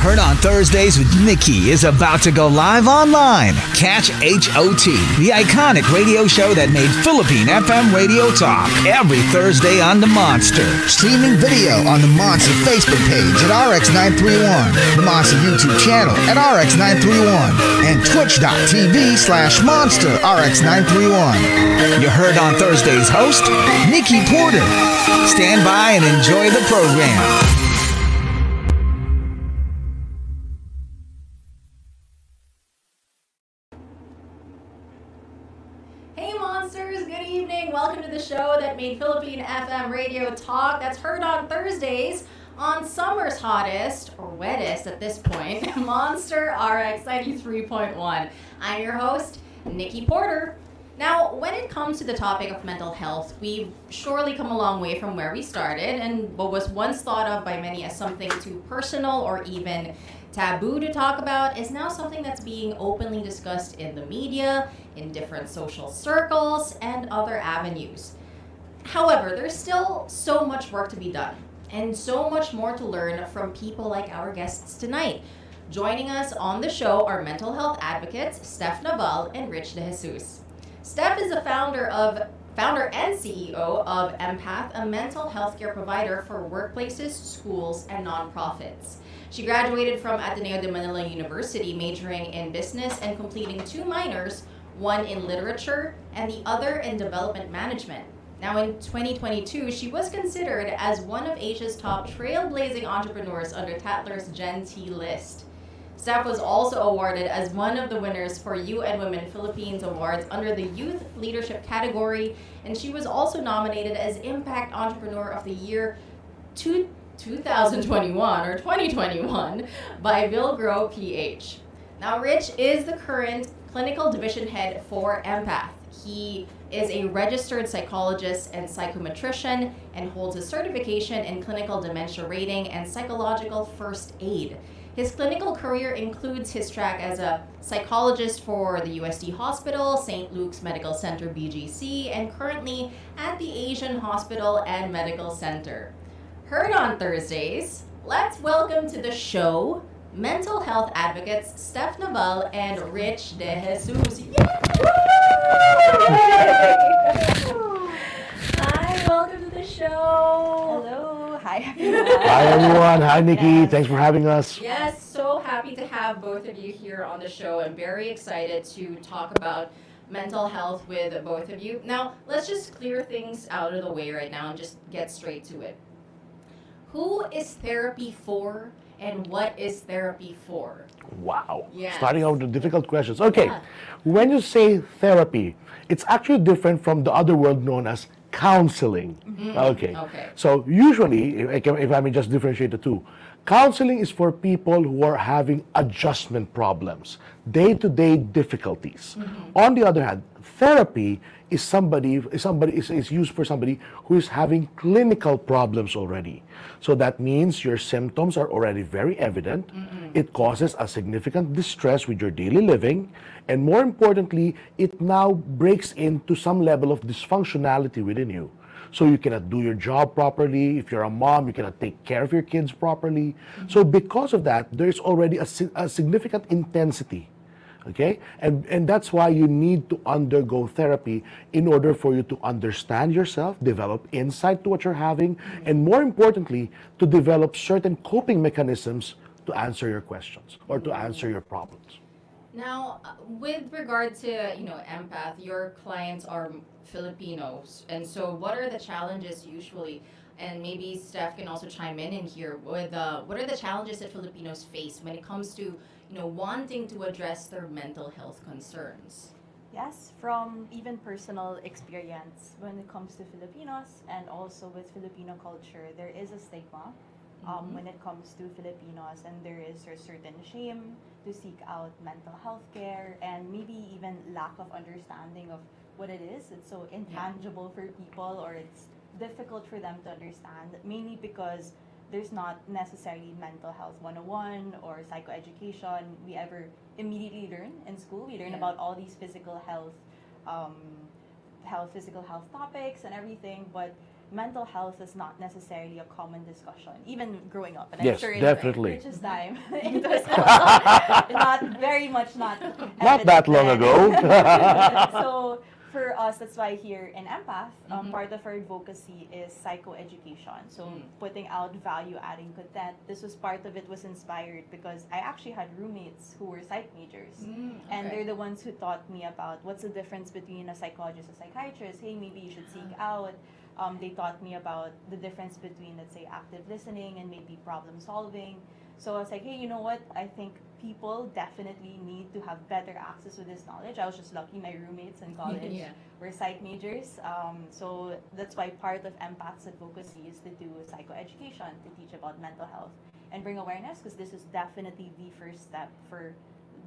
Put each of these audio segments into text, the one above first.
Heard on Thursdays with Nikki is about to go live online. Catch HOT, the iconic radio show that made Philippine FM radio talk every Thursday on The Monster. Streaming video on the Monster Facebook page at RX931, the Monster YouTube channel at RX931, and twitch.tv slash Monster RX931. You heard on Thursday's host, Nikki Porter. Stand by and enjoy the program. Made Philippine FM radio talk. That's heard on Thursdays on summer's hottest or wettest at this point, Monster RX 93.1. I'm your host, Nikki Porter. Now, when it comes to the topic of mental health, we've surely come a long way from where we started, and what was once thought of by many as something too personal or even taboo to talk about is now something that's being openly discussed in the media, in different social circles, and other avenues. However, there's still so much work to be done, and so much more to learn from people like our guests tonight. Joining us on the show are mental health advocates Steph Naval and Rich De Jesus. Steph is the founder of founder and CEO of Empath, a mental health care provider for workplaces, schools, and nonprofits. She graduated from Ateneo de Manila University, majoring in business and completing two minors, one in literature and the other in development management. Now, in 2022, she was considered as one of Asia's top trailblazing entrepreneurs under Tatler's Gen T list. Steph was also awarded as one of the winners for UN Women Philippines Awards under the Youth Leadership category, and she was also nominated as Impact Entrepreneur of the Year two, 2021 or 2021 by Villgro PH. Now, Rich is the current clinical division head for Empath. He is a registered psychologist and psychometrician and holds a certification in clinical dementia rating and psychological first aid. His clinical career includes his track as a psychologist for the UST Hospital, St. Luke's Medical Center BGC, and currently at the Asian Hospital and Medical Center. Heard on Thursdays, let's welcome to the show mental health advocates Steph Naval and Rich De Jesus. Hi, welcome to the show. Hello. Hi, everyone. Hi everyone. Hi Nikki. Thanks for having us. Yes, so happy to have both of you here on the show and very excited to talk about mental health with both of you. Now, let's just clear things out of the way right now and just get straight to it. Who is therapy for and what is therapy for? Wow. Starting out with the difficult questions. Okay. Yeah. When you say therapy, it's actually different from the other world known as counseling. Okay. Mm-hmm. Okay. So usually, if I, can, if I may just differentiate the two, counseling is for people who are having adjustment problems, day-to-day difficulties. Mm-hmm. On the other hand, therapy is somebody is somebody is, is used for somebody who is having clinical problems already. So that means your symptoms are already very evident. It causes a significant distress with your daily living, and more importantly, it now breaks into some level of dysfunctionality within you. So you cannot do your job properly. If you're a mom, you cannot take care of your kids properly. So because of that, there's already a, a significant intensity okay and and that's why you need to undergo therapy in order for you to understand yourself develop insight to what you're having and more importantly to develop certain coping mechanisms to answer your questions or to answer your problems Now, with regard to you know empath, your clients are Filipinos, and so what are the challenges usually? And maybe Steph can also chime in in here with uh, what are the challenges that Filipinos face when it comes to you know wanting to address their mental health concerns. Yes, from even personal experience when it comes to Filipinos and also with Filipino culture, there is a stigma um, Mhm. when it comes to Filipinos, and there is a certain shame to seek out mental health care and maybe even lack of understanding of what it is. It's so intangible for people, or it's difficult for them to understand, mainly because there's not necessarily mental health 101 or psychoeducation we ever immediately learn in school. We learn Yeah. about all these physical health, um, health, physical health topics and everything, but mental health is not necessarily a common discussion, even growing up. And Yes, I'm sure definitely. in Rich's time, it was not very much not Not that long ago. so for us, that's why here in Empath, um, Mhm. part of our advocacy is psychoeducation. So Mm. putting out value-adding content. This was part of it was inspired because I actually had roommates who were psych majors. Mm, And they're the ones who taught me about what's the difference between a psychologist and a psychiatrist. Hey, maybe you should seek out. Um, they taught me about the difference between, let's say, active listening and maybe problem solving. So I was like, hey, you know what? I think people definitely need to have better access to this knowledge. I was just lucky my roommates in college Yeah. were psych majors. Um, so that's why part of Empath's advocacy is to do psychoeducation, to teach about mental health and bring awareness because this is definitely the first step for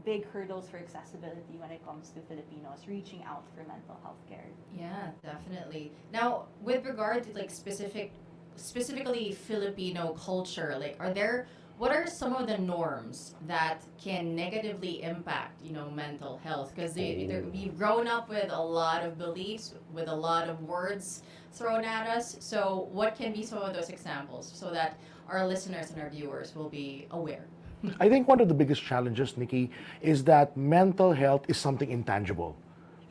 big hurdles for accessibility when it comes to Filipinos reaching out for mental health care. Yeah, definitely. Now, with regard to like specific, specifically Filipino culture, like, are there what are some of the norms that can negatively impact, you know, mental health? Because we've grown up with a lot of beliefs, with a lot of words thrown at us. So, what can be some of those examples so that our listeners and our viewers will be aware? I think one of the biggest challenges, Nikki, is that mental health is something intangible.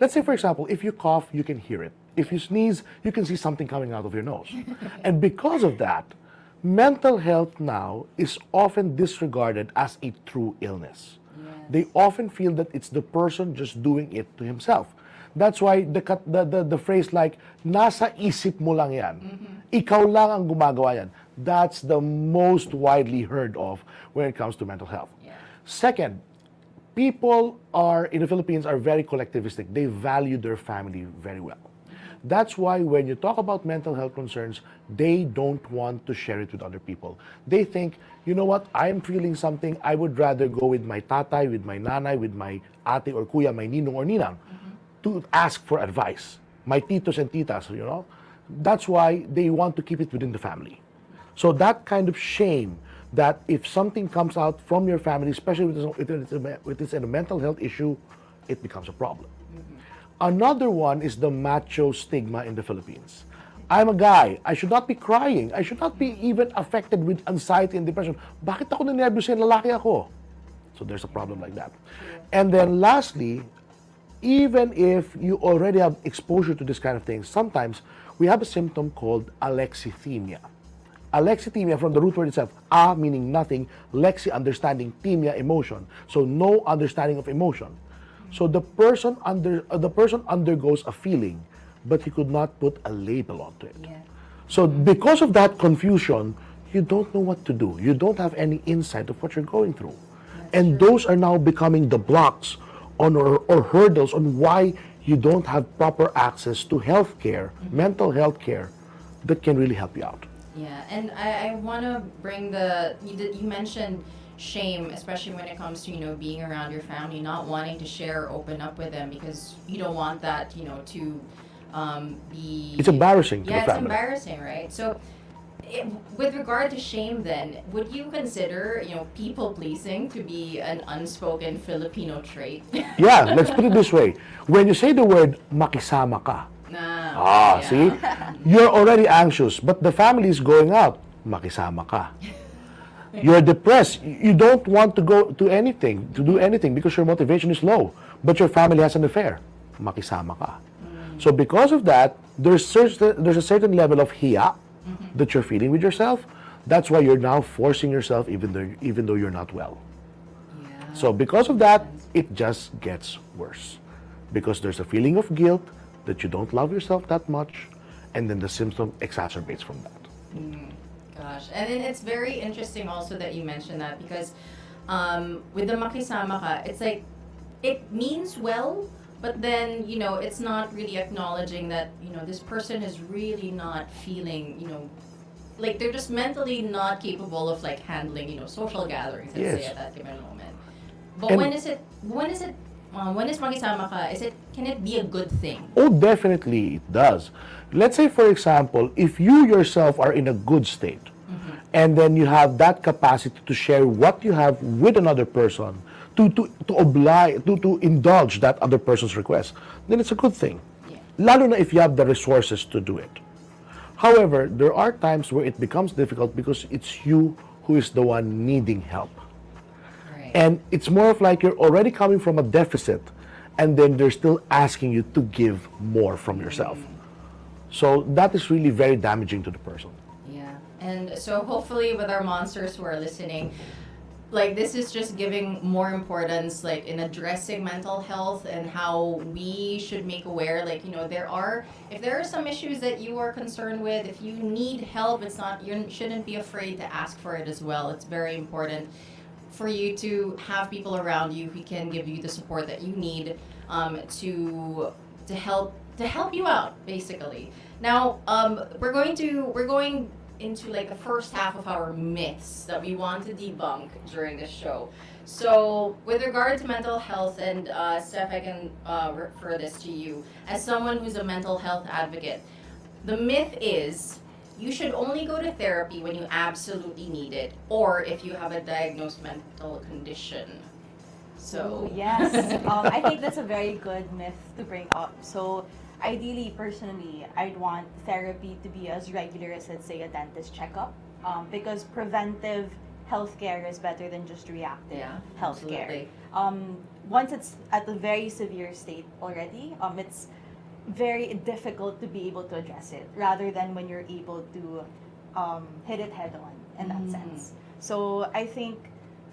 Let's say, for example, if you cough, you can hear it. If you sneeze, you can see something coming out of your nose. and because of that, mental health now is often disregarded as a true illness. They often feel that it's the person just doing it to himself. That's why the, the, the, the phrase like, nasa isip mo lang yan. Mm-hmm. Ikaw lang ang gumagawa yan. That's the most widely heard of when it comes to mental health. Yeah. Second, people are in the Philippines are very collectivistic. They value their family very well. That's why when you talk about mental health concerns, they don't want to share it with other people. They think, you know what, I'm feeling something, I would rather go with my tatay, with my nanay, with my ate or kuya, my ninong or ninang, to ask for advice. My titos and titas, you know. That's why they want to keep it within the family. So that kind of shame that if something comes out from your family, especially with this, with this, with this a mental health issue, it becomes a problem. Another one is the macho stigma in the Philippines. I'm a guy. I should not be crying. I should not be even affected with anxiety and depression. Bakit ako nanervyos yan? Lalaki ako. So there's a problem like that. And then lastly, even if you already have exposure to this kind of thing, sometimes we have a symptom called alexithymia. Alexithymia from the root word itself, a meaning nothing, lexi understanding, themia emotion. So no understanding of emotion. So the person under uh, the person undergoes a feeling, but he could not put a label onto it. Yeah. So because of that confusion, you don't know what to do. You don't have any insight of what you're going through. and those are now becoming the blocks on or, or hurdles on why you don't have proper access to health care, mental health care that can really help you out. Yeah, and I, I want to bring the you did you mentioned shame, especially when it comes to you know being around your family, not wanting to share or open up with them because you don't want that you know to um, be. It's embarrassing to Yeah, it's embarrassing, right? So. It, with regard to shame, then, would you consider, you know, people pleasing to be an unspoken Filipino trait? Yeah, let's put it this way. When you say the word makisama ka, nah, ah, yeah. see? You're already anxious, but the family is going out, makisama ka. You're depressed. You don't want to go to anything, to do anything because your motivation is low, but your family has an affair. Makisama ka. So because of that, there's certain, there's a certain level of hiya that you're feeling with yourself. That's why you're now forcing yourself even though even though you're not well. Yeah. So because of that, it just gets worse. Because there's a feeling of guilt that you don't love yourself that much, and then the symptom exacerbates from that. Gosh, and then it's very interesting also that you mentioned that because um, with the makisama ka, it's like it means well, but then you know it's not really acknowledging that you know this person is really not feeling you know like they're just mentally not capable of like handling you know social gatherings let's say Yes. at that given moment. But And- when is it? When is it? Um, when is makisama ka? Is it? Can it be a good thing? Oh, definitely it does. Let's say, for example, if you yourself are in a good state, and then you have that capacity to share what you have with another person, to to to oblige, to to indulge that other person's request, then it's a good thing. Yeah. Lalo na if you have the resources to do it. However, there are times where it becomes difficult because it's you who is the one needing help. Right. And it's more of like you're already coming from a deficit, and then they're still asking you to give more from yourself. Mm-hmm. So that is really very damaging to the person. And so hopefully with our monsters who are listening, like this is just giving more importance like in addressing mental health and how we should make aware like you know there are if there are some issues that you are concerned with if you need help it's not you shouldn't be afraid to ask for it as well. It's very important for you to have people around you who can give you the support that you need um, to to help to help you out basically. Now um, we're going to we're going into like the first half of our myths that we want to debunk during this show. So with regard to mental health and uh, steph i can uh, refer this to you. As someone who's a mental health advocate the myth is you should only go to therapy when you absolutely need it or if you have a diagnosed mental condition. So Ooh, yes, um, I think that's a very good myth to bring up. So, ideally, personally, I'd want therapy to be as regular as, let's say, a dentist checkup, um, because preventive healthcare is better than just reactive Yeah, healthcare. Um, once it's at a very severe state already, um, it's very difficult to be able to address it, rather than when you're able to um, hit it head on in that Mm. sense. So, I think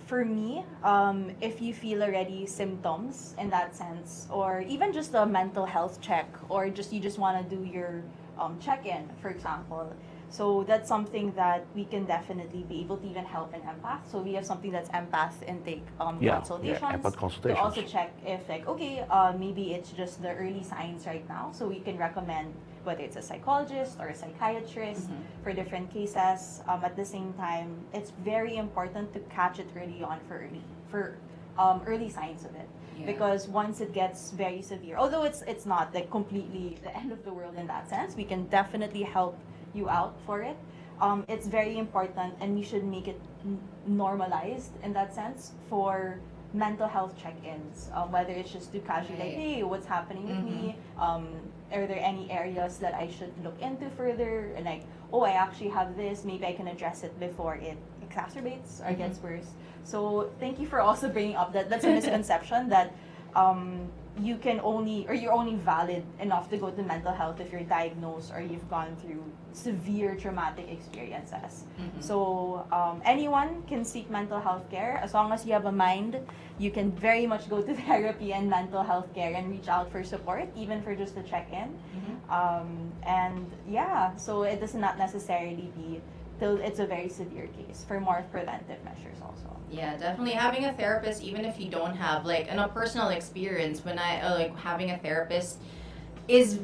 for me, um, if you feel already symptoms in that sense, or even just a mental health check, or just you just want to do your um, check-in, for example. So that's something that we can definitely be able to even help an empath. So we have something that's empath intake um, Yeah, yeah, consultations. To also check if like okay, uh, maybe it's just the early signs right now. So we can recommend whether it's a psychologist or a psychiatrist Mhm. for different cases. Um, at the same time, it's very important to catch it early on for early for um, early signs of it. Yeah. Because once it gets very severe, although it's it's not like completely the end of the world in that sense, we can definitely help you out for it. Um, it's very important, and we should make it n- normalized in that sense for mental health check-ins. Um, whether it's just to casually like, hey, what's happening with me? Mm-hmm. Um, are there any areas that I should look into further? And like, oh, I actually have this. Maybe I can address it before it exacerbates or Mm-hmm. gets worse. So thank you for also bringing up that. That's a misconception that um, you can only or you're only valid enough to go to mental health if you're diagnosed or you've gone through severe traumatic experiences. Mhm. So um, anyone can seek mental health care as long as you have a mind. You can very much go to therapy and mental health care and reach out for support, even for just a check-in. Mhm. Um, and yeah, so it does not necessarily be till it's a very severe case for more preventive measures also. Yeah, definitely having a therapist, even if you don't have like in a personal experience, when I uh, like having a therapist is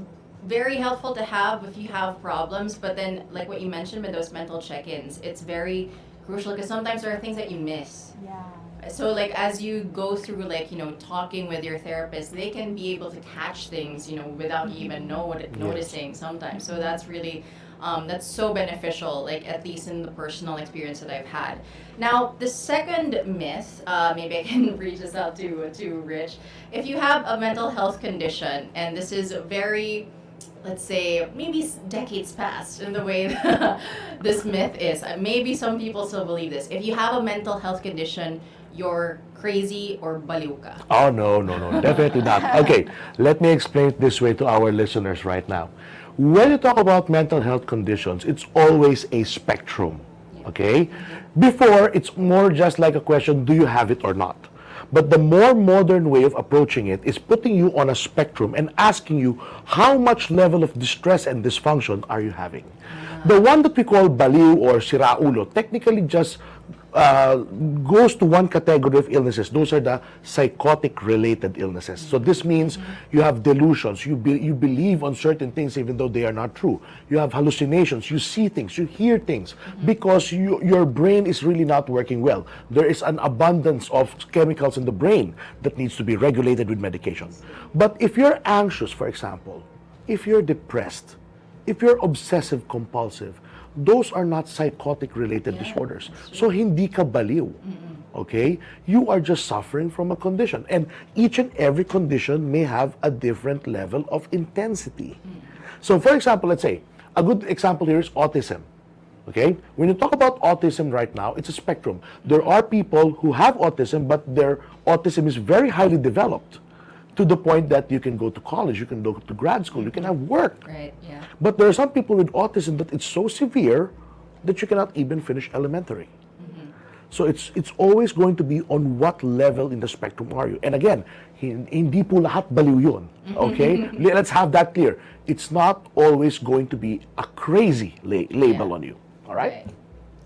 very helpful to have if you have problems. But then, like what you mentioned with those mental check-ins, it's very crucial because sometimes there are things that you miss. Yeah. So like as you go through like you know talking with your therapist, they can be able to catch things you know without you even know what it, noticing sometimes. So that's really um, that's so beneficial. Like at least in the personal experience that I've had. Now the second myth, uh, maybe I can reach this out to to Rich. If you have a mental health condition, and this is very let's say maybe decades past in the way this myth is. Uh, Maybe some people still believe this. If you have a mental health condition, you're crazy or baliw ka. Oh, no, no, no, definitely not. Okay, let me explain it this way to our listeners right now. When you talk about mental health conditions, it's always a spectrum. Okay? Before, it's more just like a question do you have it or not? But the more modern way of approaching it is putting you on a spectrum and asking you how much level of distress and dysfunction are you having. The one that we call baliw or siraulo technically just uh, goes to one category of illnesses. Those are the psychotic related illnesses. So this means you have delusions. You, be, you believe on certain things even though they are not true. You have hallucinations. You see things. You hear things because you, your brain is really not working well. There is an abundance of chemicals in the brain that needs to be regulated with medication. But if you're anxious, for example, if you're depressed, if you're obsessive compulsive, those are not psychotic related disorders. So hindi ka baliw. Okay? You are just suffering from a condition. And each and every condition may have a different level of intensity. Mm. So for example, let's say, a good example here is autism. Okay? When you talk about autism right now, it's a spectrum. There are people who have autism, but their autism is very highly developed to the point that you can go to college, you can go to grad school, you can have work. Right, yeah. But there are some people with autism that it's so severe that you cannot even finish elementary. Mm-hmm. So it's it's always going to be on what level in the spectrum are you. And again, hin- hindi po lahat baliw yun. Okay? Let's have that clear. It's not always going to be a crazy la- label Yeah. on you. All right?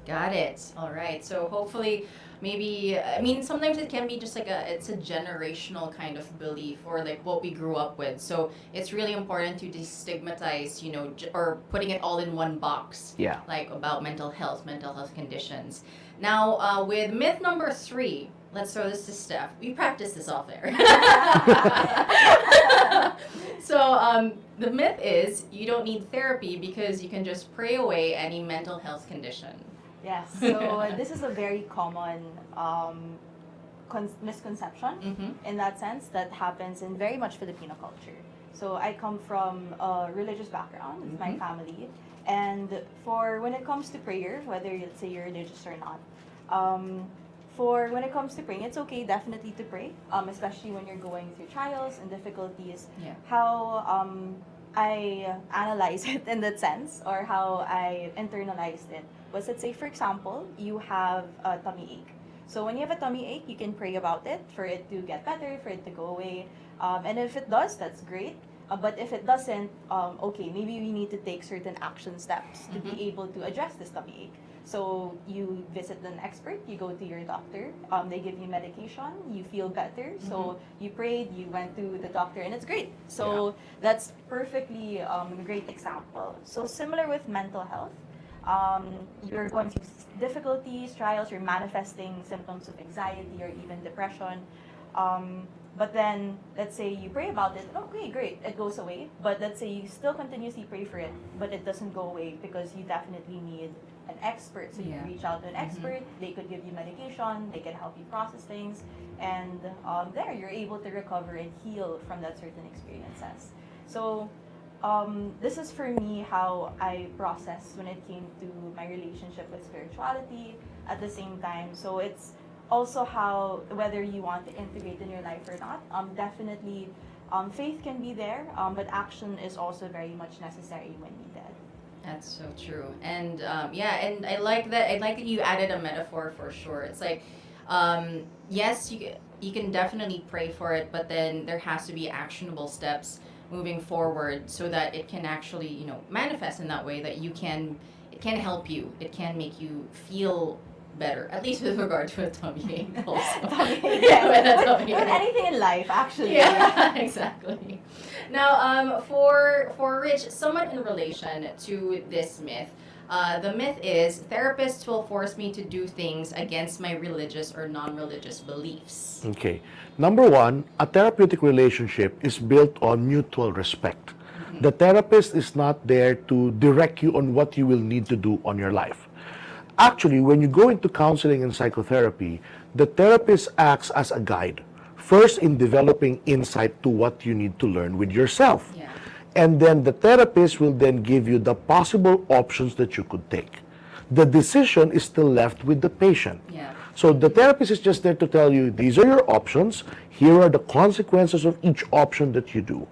Got it. All right. So hopefully, maybe I mean sometimes it can be just like a it's a generational kind of belief or like what we grew up with. So it's really important to destigmatize, you know, j- or putting it all in one box. Yeah. Like about mental health, mental health conditions. Now, uh, with myth number three, let's throw this to Steph. We practice this off there. so um, the myth is you don't need therapy because you can just pray away any mental health condition. Yes. So this is a very common um, con- misconception Mhm. in that sense that happens in very much Filipino culture. So I come from a religious background with my family, and for when it comes to prayer, whether let's say you're religious or not, um, for when it comes to praying, it's okay definitely to pray, um, especially when you're going through trials and difficulties. Yeah. How um, I analyze it in that sense, or how I internalized it, was let's say, for example, you have a tummy ache. So when you have a tummy ache, you can pray about it for it to get better, for it to go away. Um, and if it does, that's great. Uh, but if it doesn't, um, okay, maybe we need to take certain action steps to be able to address this tummy ache. So you visit an expert, you go to your doctor, um, they give you medication, you feel better. So you prayed, you went to the doctor, and it's great. So that's perfectly um, a great example. So similar with mental health, um, you're going through difficulties, trials, you're manifesting symptoms of anxiety or even depression. Um, but then, let's say you pray about it, okay, great, it goes away. But let's say you still continuously pray for it, but it doesn't go away because you definitely need an expert. So you Yeah. reach out to an expert, they could give you medication, they can help you process things, and um, there you're able to recover and heal from that certain experiences. So um, this is for me how I processed when it came to my relationship with spirituality at the same time. So it's also how whether you want to integrate in your life or not. Um, definitely, um, faith can be there, um, but action is also very much necessary when needed. That's so true. And um, yeah, and I like that. I like that you added a metaphor for sure. It's like, um, yes, you you can definitely pray for it, but then there has to be actionable steps moving forward so that it can actually you know manifest in that way that you can it can help you. It can make you feel better, at least with regard to a tummy ache. Also, yeah, with a tummy With ache. anything in life, actually. Yeah, exactly. Now, um, for for Rich, somewhat in relation to this myth, uh, the myth is therapists will force me to do things against my religious or non-religious beliefs. Okay. Number one, a therapeutic relationship is built on mutual respect. The therapist is not there to direct you on what you will need to do on your life. Actually, when you go into counseling and psychotherapy, the therapist acts as a guide. First, in developing insight to what you need to learn with yourself. Yeah. And then the therapist will then give you the possible options that you could take. The decision is still left with the patient. Yeah. So the therapist is just there to tell you these are your options, here are the consequences of each option that you do.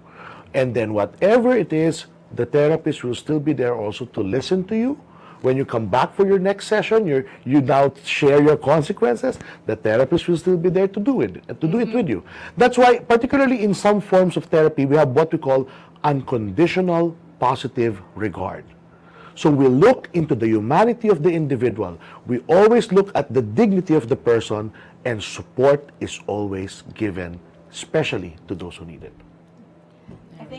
And then whatever it is, the therapist will still be there also to listen to you. When you come back for your next session, you you now share your consequences. The therapist will still be there to do it, to do it mm-hmm. with you. That's why, particularly in some forms of therapy, we have what we call unconditional positive regard. So we look into the humanity of the individual. We always look at the dignity of the person, and support is always given, especially to those who need it.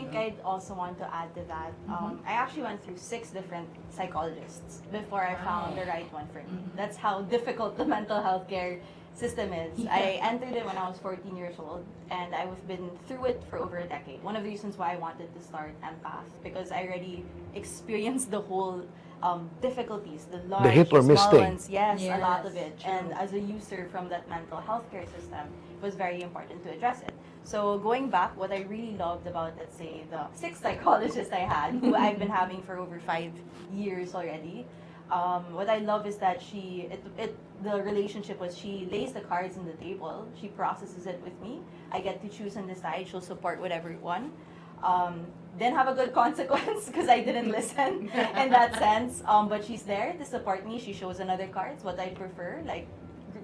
I think I'd also want to add to that. Um, I actually went through six different psychologists before I found the right one for me. That's how difficult the mental health care system is. I entered it when I was 14 years old, and I've been through it for over a decade. One of the reasons why I wanted to start Empath because I already experienced the whole um, difficulties, the large, hit or miss thing. ones. Yes, a lot of Yes, it. And as a user from that mental health care system, it was very important to address it. So going back, what I really loved about, let's say, the six psychologists I had, who I've been having for over five years already, um, what I love is that she, it, it, the relationship was she lays the cards on the table, she processes it with me. I get to choose and decide. She'll support whatever one. Um, didn't have a good consequence because I didn't listen in that sense. Um, but she's there to support me. She shows another cards what I prefer. Like,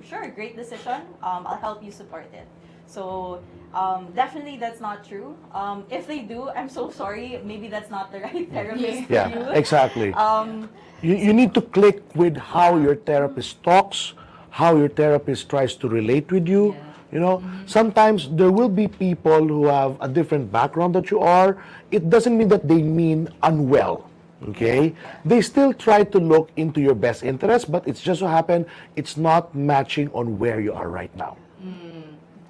sure, great decision. Um, I'll help you support it. So um, definitely that's not true. Um, if they do, I'm so sorry. Maybe that's not the right therapist Yeah, for you. exactly. Um, You, you need to click with how your therapist talks, how your therapist tries to relate with you. You know, sometimes there will be people who have a different background that you are. It doesn't mean that they mean unwell. Okay, they still try to look into your best interest, but it's just so happen it's not matching on where you are right now.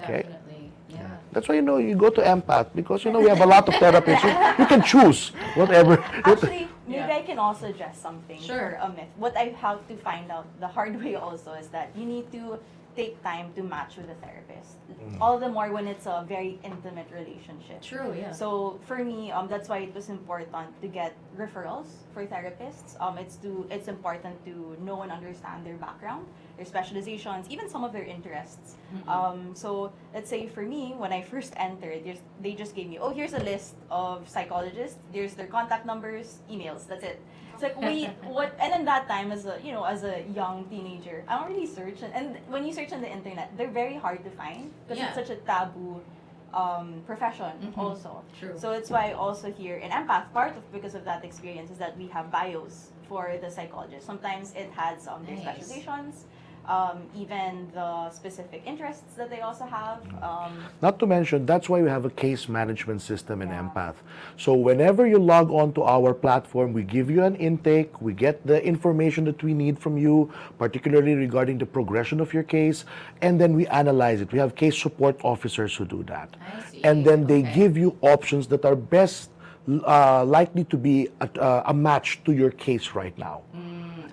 Okay. Definitely. Yeah. That's why you know you go to empath because you know we have a lot of therapists. You, you can choose whatever. Actually, maybe Yeah. I can also suggest something Sure. for a myth. What I have to find out the hard way also is that you need to take time to match with a therapist. All the more when it's a very intimate relationship. True, yeah. So for me, um, that's why it was important to get referrals for therapists. Um, it's to it's important to know and understand their background, their specializations, even some of their interests. Um, so let's say for me, when I first entered, there's, they just gave me, oh, here's a list of psychologists. There's their contact numbers, emails. That's it. It's like wait, what? And in that time, as a you know, as a young teenager, I don't really search. And, and when you search on the internet, they're very hard to find because Yeah. it's such a taboo um, profession Mhm. also. True. So it's why also here in Empath, part of because of that experience is that we have bios for the psychologist. Sometimes it has um, their Nice. specializations, um, even the specific interests that they also have. Um, Not to mention, that's why we have a case management system in Yeah. Empath. So whenever you log on to our platform, we give you an intake, we get the information that we need from you, particularly regarding the progression of your case, and then we analyze it. We have case support officers who do that. And then they Okay. give you options that are best uh, likely to be a, uh, a match to your case right now.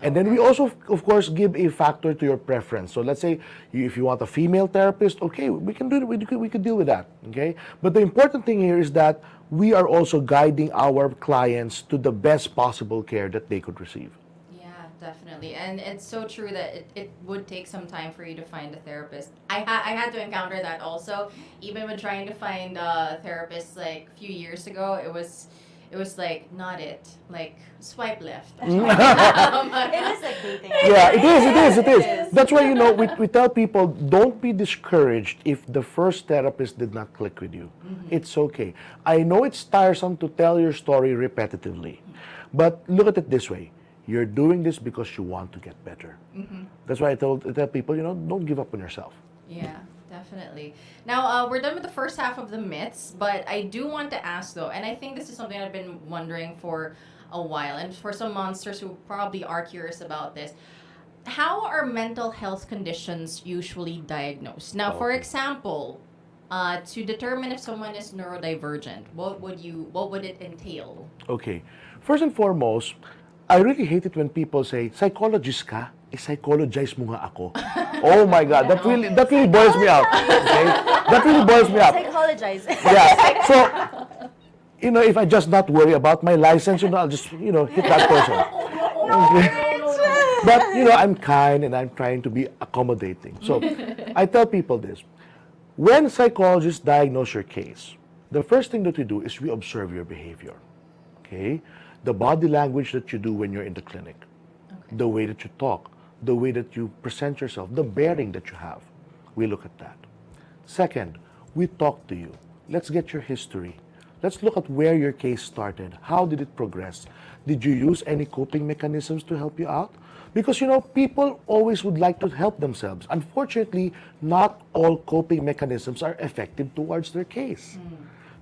And then we also, of course, give a factor to your preference. So let's say you, if you want a female therapist, okay, we can do it. We could, we could deal with that. Okay. But the important thing here is that we are also guiding our clients to the best possible care that they could receive. Yeah, definitely. And it's so true that it, it would take some time for you to find a therapist. I, ha- I had to encounter that also. Even when trying to find uh, a therapist like a few years ago, it was it was like not it. Like swipe left. Mm. Um, it is like dating. Yeah, it is, it is, it It is. That's why, you know, we, we tell people don't be discouraged if the first therapist did not click with you. Mm-hmm. It's okay. I know it's tiresome to tell your story repetitively, but look at it this way. You're doing this because you want to get better. Mm-hmm. That's why I tell, I tell people, you know, don't give up on yourself. Yeah, definitely. Now, uh, we're done with the first half of the myths, but I do want to ask though, and I think this is something I've been wondering for a while, and for some monsters who probably are curious about this. How are mental health conditions usually diagnosed? Now, for Okay. example, uh, to determine if someone is neurodivergent, what would you, what would it entail? Okay. First and foremost, I really hate it when people say, psychologist ka? Eh, psychologize mo nga ako. oh my God, that really, that really boils me out. Okay? That really boils me out. Psychologize. Yeah. So, you know, if I just not worry about my license, you know, I'll just, you know, hit that person. But, you know, I'm kind and I'm trying to be accommodating. So, I tell people this. When psychologists diagnose your case, the first thing that we do is we observe your behavior. Okay? The body language that you do when you're in the clinic, the way that you talk, the way that you present yourself, the bearing that you have. We look at that. Second, we talk to you. Let's get your history. Let's look at where your case started. How did it progress? Did you use any coping mechanisms to help you out? Because you know, people always would like to help themselves. Unfortunately, not all coping mechanisms are effective towards their case. Hmm.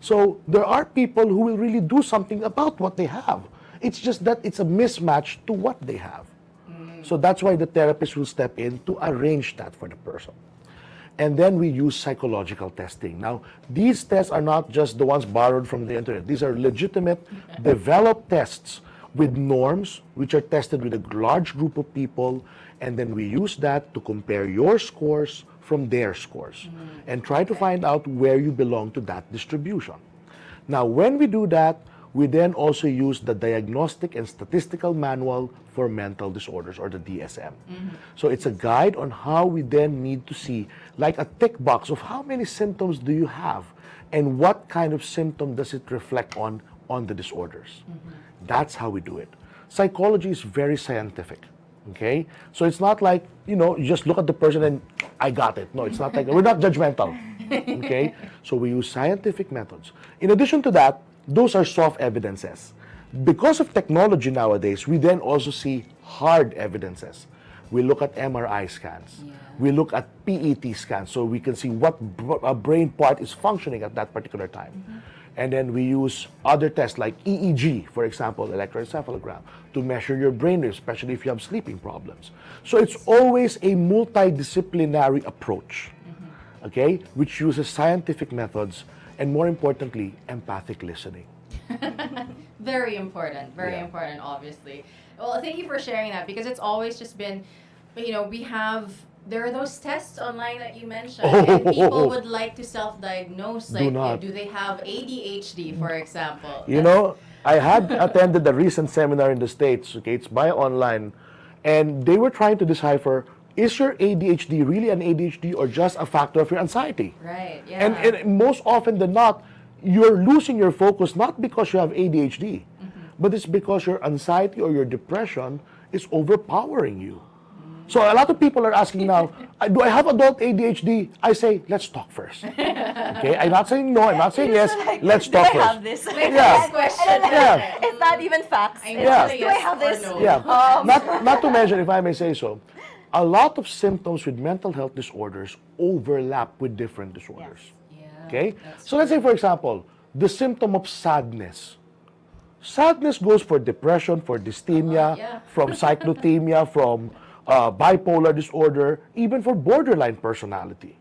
So there are people who will really do something about what they have. It's just that it's a mismatch to what they have. Mm. So that's why the therapist will step in to arrange that for the person. And then we use psychological testing. Now, these tests are not just the ones borrowed from the internet. These are legitimate, developed tests with norms, which are tested with a large group of people. And then we use that to compare your scores from their scores and try to find out where you belong to that distribution. Now, when we do that, we then also use the Diagnostic and Statistical Manual for Mental Disorders, or the DSM. Mm-hmm. So it's a guide on how we then need to see, like a tick box of how many symptoms do you have and what kind of symptom does it reflect on on the disorders. Mm-hmm. That's how we do it. Psychology is very scientific. Okay? So it's not like, you know, you just look at the person and I got it. No, it's not like we're not judgmental. Okay? So we use scientific methods. In addition to that, those are soft evidences. Because of technology nowadays, we then also see hard evidences. We look at MRI scans. We look at PET scans so we can see what br- a brain part is functioning at that particular time. Mm-hmm. And then we use other tests like EEG, for example, electroencephalogram, to measure your brain especially if you have sleeping problems. So it's always a multidisciplinary approach, mm-hmm. okay, which uses scientific methods and, more importantly, empathic listening. Very important. Very Yeah. important, obviously. Well, thank you for sharing that because it's always just been, you know, we have. There are those tests online that you mentioned, and people would like to self-diagnose. Do Like, not. do they have ADHD, for example? You know, I had attended a recent seminar in the States, okay, it's by online, and they were trying to decipher is your ADHD really an ADHD or just a factor of your anxiety? Right. Yeah. And, and most often than not, you're losing your focus not because you have ADHD, mm-hmm. but it's because your anxiety or your depression is overpowering you. So a lot of people are asking now, do I have adult ADHD? I say, let's talk first. Okay, I'm not saying no, I'm not saying yes. Like, Let's do talk I have first. this? Wait, Yeah. next question. Yeah. It's not even facts. I It's Yeah. the just, do I have this? no. Yeah. Um, not, not to mention, if I may say so, a lot of symptoms with mental health disorders overlap with different disorders. Yeah. Okay? that's So let's say, for example, the symptom of sadness. Sadness goes for depression, for uh-huh. dysthymia, yeah. from cyclothymia, from uh, bipolar disorder, even for borderline personality.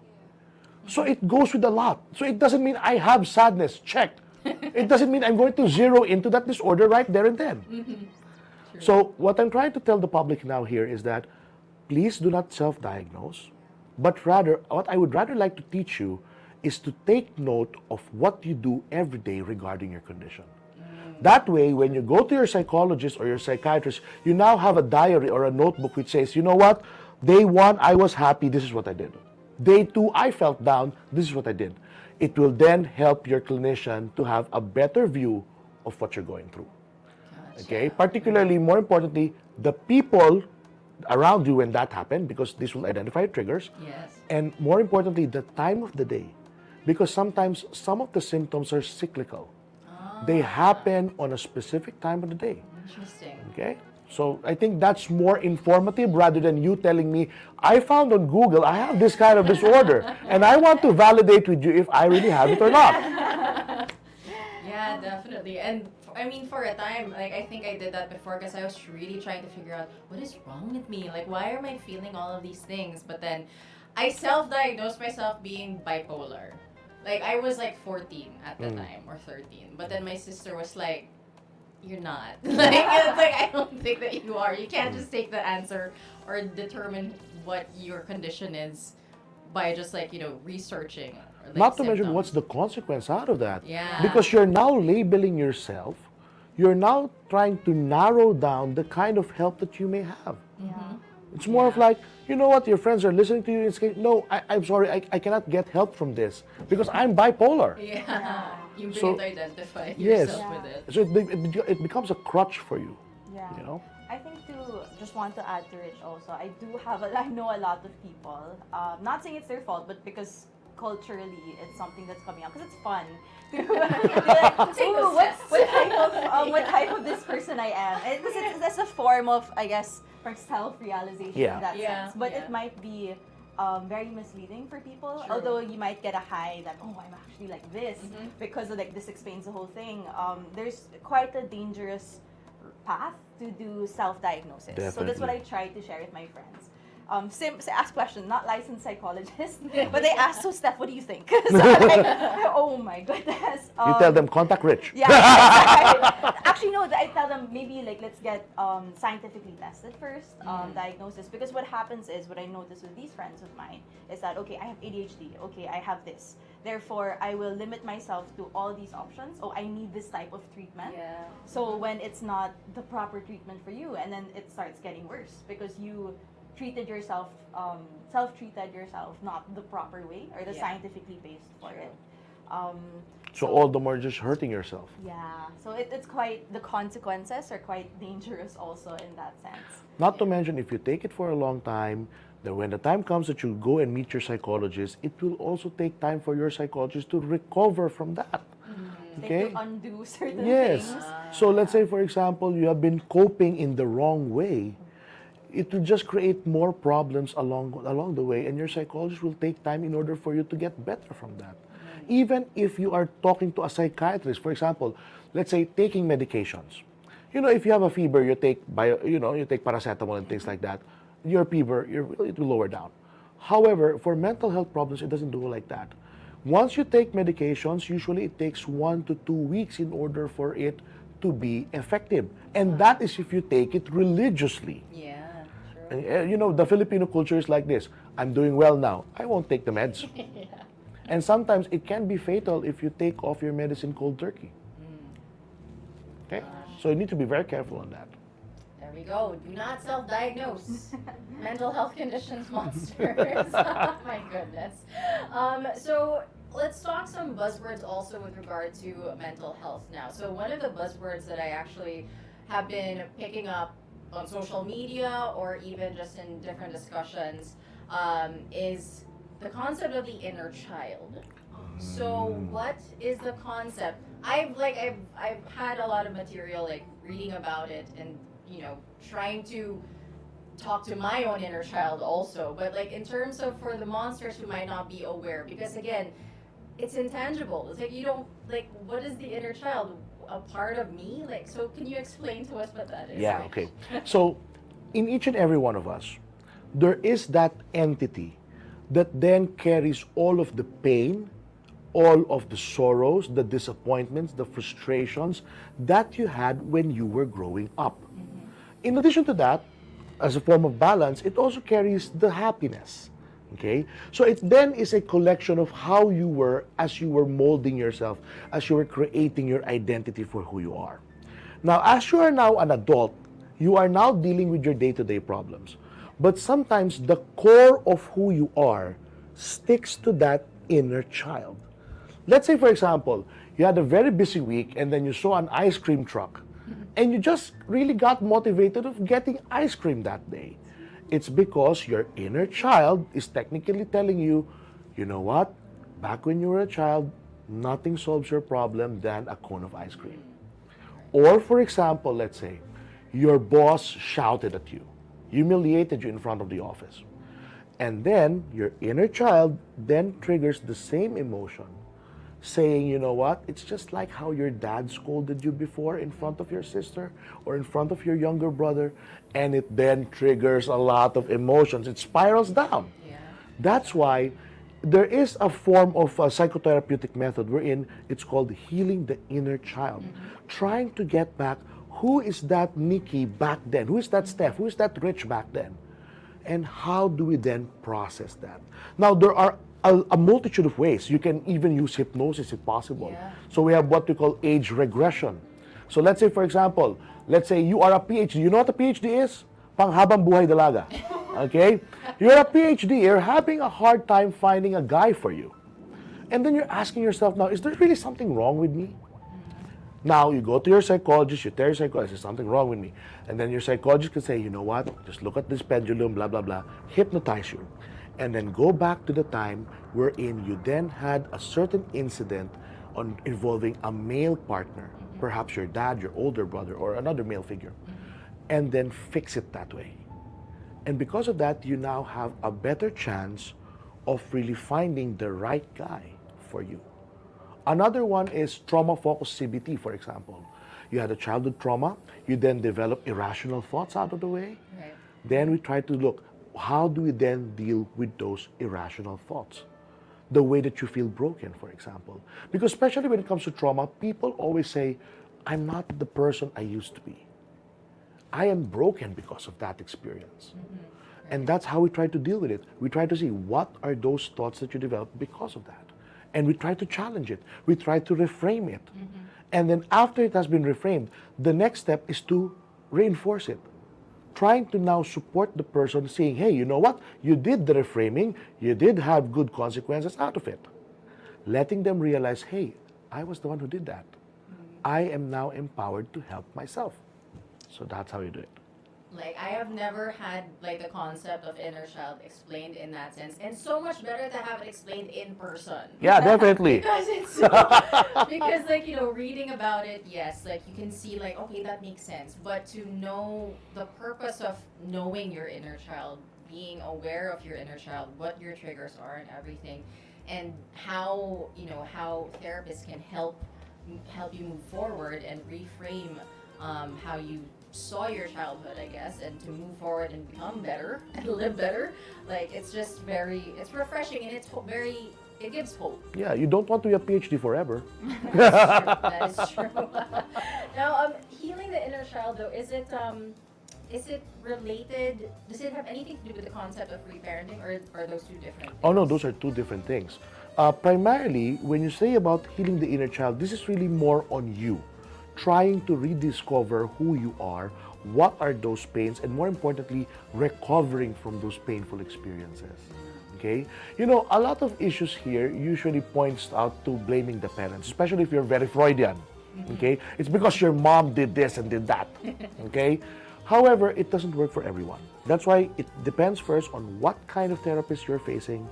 So it goes with a lot. So it doesn't mean I have sadness, check. it doesn't mean I'm going to zero into that disorder right there and then. So what I'm trying to tell the public now here is that please do not self-diagnose, but rather what I would rather like to teach you is to take note of what you do every day regarding your condition. That way, when you go to your psychologist or your psychiatrist, you now have a diary or a notebook which says, you know what, day one, I was happy, this is what I did. Day two, I felt down, this is what I did. It will then help your clinician to have a better view of what you're going through. Okay, particularly more importantly, the people around you when that happened, because this will identify triggers. Yes. And more importantly, the time of the day, because sometimes some of the symptoms are cyclical. They happen on a specific time of the day. Interesting. Okay? So I think that's more informative rather than you telling me, I found on Google I have this kind of disorder and I want to validate with you if I really have it or not. Yeah, definitely. And I mean, for a time, like I think I did that before because I was really trying to figure out what is wrong with me. Like, why am I feeling all of these things? But then, I self-diagnosed myself being bipolar. Like I was like 14 at the hmm. time or 13. But then my hmm. sister was like, "You're not." like it's like I don't think that you are. You can't hmm. just take the answer or determine what your condition is by just like you know researching. Or, like, Not to mention what's the consequence out of that. Yeah. Because you're now labeling yourself, you're now trying to narrow down the kind of help that you may have. Yeah. It's more of like, you know what, your friends are listening to you and saying, no, I, I'm sorry, I, I cannot get help from this because I'm bipolar. Yeah, you So- begin to identify Yes. yourself with it. So it, it, it becomes a crutch for you, Yeah. you know? I think to just want to add to it also, I do have a, I know a lot of people. Um, not saying it's their fault, but because culturally it's something that's coming out because it's fun. to be like, Take "Ooh, what, what type of um, what type of this person I am? And It's, it's, it's a form of I guess for self-realization Yeah. in that Yeah, sense. But yeah. it might be um, very misleading for people. True. Although you might get a high that oh I'm actually like this Mm-hmm. because of like this explains the whole thing. Um, there's quite a dangerous path to do self-diagnosis. So that's what I Definitely. try to share with my friends. Um, sim, ask questions, not licensed psychologists, but they ask, so Steph, what do you think? so like, oh my goodness. You tell Um, them contact Rich. yeah. exactly. Actually, no. I tell them maybe like let's get um, scientifically tested first, um, diagnosis. Because what happens is what I notice with these friends of mine is that okay, I have ADHD. Okay, I have this. Therefore, I will limit myself to all these options. Oh, I need this type of treatment. Yeah. So when it's not the proper treatment for you, and then it starts getting worse because you treated yourself, um, self-treated yourself, not the proper way or the Yeah. scientifically based for True. it. Um, So all the more just hurting yourself. yeah, so it, it's quite the consequences are quite dangerous also in that sense. Not to mention, if you take it for a long time, then when the time comes that you go and meet your psychologist, it will also take time for your psychologist to recover from that. Okay? Like to undo certain Yes. things. So let's say, for example, you have been coping in the wrong way. It will just create more problems along along the way, and your psychologist will take time in order for you to get better from that. Even if you are talking to a psychiatrist, for example, let's say taking medications. You know, if you have a fever, you take bio, you know, you take paracetamol and things like that. Your fever, your, it will lower down. However, for mental health problems, it doesn't do like that. Once you take medications, usually it takes one to two weeks in order for it to be effective. And that is if you take it religiously. Yeah. True. And, uh, you know, the Filipino culture is like this I'm doing well now, I won't take the meds. And sometimes it can be fatal if you take off your medicine cold turkey. Okay? So you need to be very careful on that. There we go. Do not self-diagnose mental health conditions monsters. oh my goodness. Um, so let's talk some buzzwords also with regard to mental health now. So one of the buzzwords that I actually have been picking up on social media or even just in different discussions um, is the concept of the inner child. So what is the concept? I've like I've I've had a lot of material like reading about it and you know trying to talk to my own inner child also. But like in terms of for the monsters who might not be aware, because again, it's intangible. It's like you don't like what is the inner child? A part of me? Like so can you explain to us what that is? Yeah, okay. So, in each and every one of us, there is that entity that then carries all of the pain, all of the sorrows, the disappointments, the frustrations that you had when you were growing up. Mm-hmm. In addition to that, as a form of balance, it also carries the happiness. Okay? So it then is a collection of how you were as you were molding yourself, as you were creating your identity for who you are. Now, as you are now an adult, you are now dealing with your day to day problems. But sometimes the core of who you are sticks to that inner child. Let's say, for example, you had a very busy week and then you saw an ice cream truck and you just really got motivated of getting ice cream that day. It's because your inner child is technically telling you, you know what? Back when you were a child, nothing solves your problem than a cone of ice cream. Or, for example, let's say your boss shouted at you, humiliated you in front of the office. And then your inner child then triggers the same emotion, saying, you know what, it's just like how your dad scolded you before in front of your sister or in front of your younger brother, and it then triggers a lot of emotions. It spirals down. Yeah. That's why there is a form of a psychotherapeutic method wherein it's called healing the inner child, mm-hmm. trying to get back who is that Nikki back then, who is that mm-hmm. Steph, who is that Rich back then, and how do we then process that? Now there are a, a multitude of ways. You can even use hypnosis if possible. Yeah. So we have what we call age regression. So let's say, for example, let's say you are a PhD. You know what a PhD is? Panghabang buhay dalaga. Okay? You're a PhD. You're having a hard time finding a guy for you. And then you're asking yourself now, is there really something wrong with me? Now you go to your psychologist, you tell your psychologist, there's something wrong with me. And then your psychologist can say, you know what, just look at this pendulum, blah, blah, blah, hypnotize you. And then go back to the time wherein you then had a certain incident on involving a male partner, mm-hmm. perhaps your dad, your older brother, or another male figure, mm-hmm. and then fix it that way. And because of that, you now have a better chance of really finding the right guy for you. Another one is trauma focused CBT, for example. You had a childhood trauma, you then develop irrational thoughts out of the way. Right. Then we try to look, how do we then deal with those irrational thoughts? The way that you feel broken, for example. Because, especially when it comes to trauma, people always say, I'm not the person I used to be. I am broken because of that experience. Mm-hmm. And that's how we try to deal with it. We try to see what are those thoughts that you developed because of that. And we try to challenge it. We try to reframe it. Mm-hmm. And then after it has been reframed, the next step is to reinforce it. Trying to now support the person saying, hey, you know what? You did the reframing, you did have good consequences out of it. Letting them realize, hey, I was the one who did that. I am now empowered to help myself. So that's how you do it. Like I have never had like the concept of inner child explained in that sense, and so much better to have it explained in person. Yeah, definitely. because it's so, because like you know reading about it yes like you can see like okay that makes sense but to know the purpose of knowing your inner child being aware of your inner child what your triggers are and everything and how you know how therapists can help help you move forward and reframe um, how you saw your childhood i guess and to move forward and become better and live better like it's just very it's refreshing and it's very it gives hope Yeah, you don't want to be a PhD forever. that is true. now, um, healing the inner child, though, is it um, is it related? Does it have anything to do with the concept of reparenting, or are those two different? Oh no, those are two different things. Uh, primarily, when you say about healing the inner child, this is really more on you, trying to rediscover who you are, what are those pains, and more importantly, recovering from those painful experiences. Okay, you know, a lot of issues here usually points out to blaming the parents, especially if you're very Freudian. Mm-hmm. Okay, it's because your mom did this and did that. Okay, however, it doesn't work for everyone. That's why it depends first on what kind of therapist you're facing,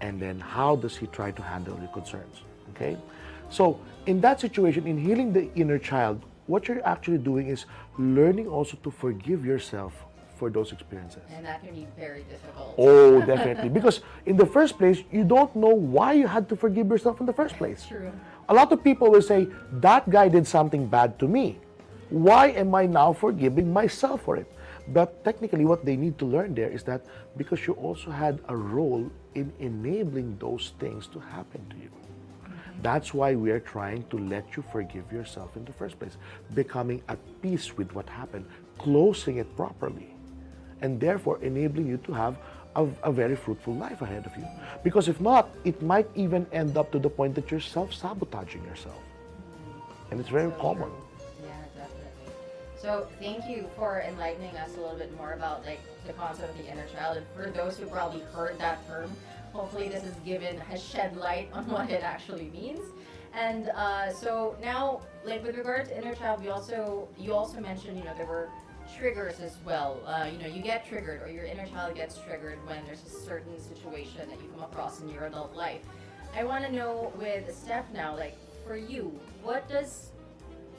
and then how does he try to handle your concerns. Okay, so in that situation, in healing the inner child, what you're actually doing is learning also to forgive yourself for those experiences. And that can be very difficult. Oh, definitely. Because in the first place, you don't know why you had to forgive yourself in the first place. True. A lot of people will say, that guy did something bad to me. Why am I now forgiving myself for it? But technically, what they need to learn there is that because you also had a role in enabling those things to happen to you. That's why we are trying to let you forgive yourself in the first place, becoming at peace with what happened, closing it properly and therefore enabling you to have a, a, very fruitful life ahead of you. Because if not, it might even end up to the point that you're self sabotaging yourself. And it's very So common. true. Yeah, definitely. So thank you for enlightening us a little bit more about like the concept of the inner child. And for those who probably heard that term, hopefully this has given has shed light on what it actually means. And uh, so now, like with regard to inner child, we also you also mentioned you know there were triggers as well. Uh, you know you get triggered or your inner child gets triggered when there's a certain situation that you come across in your adult life. I want to know with Steph now, like for you, what does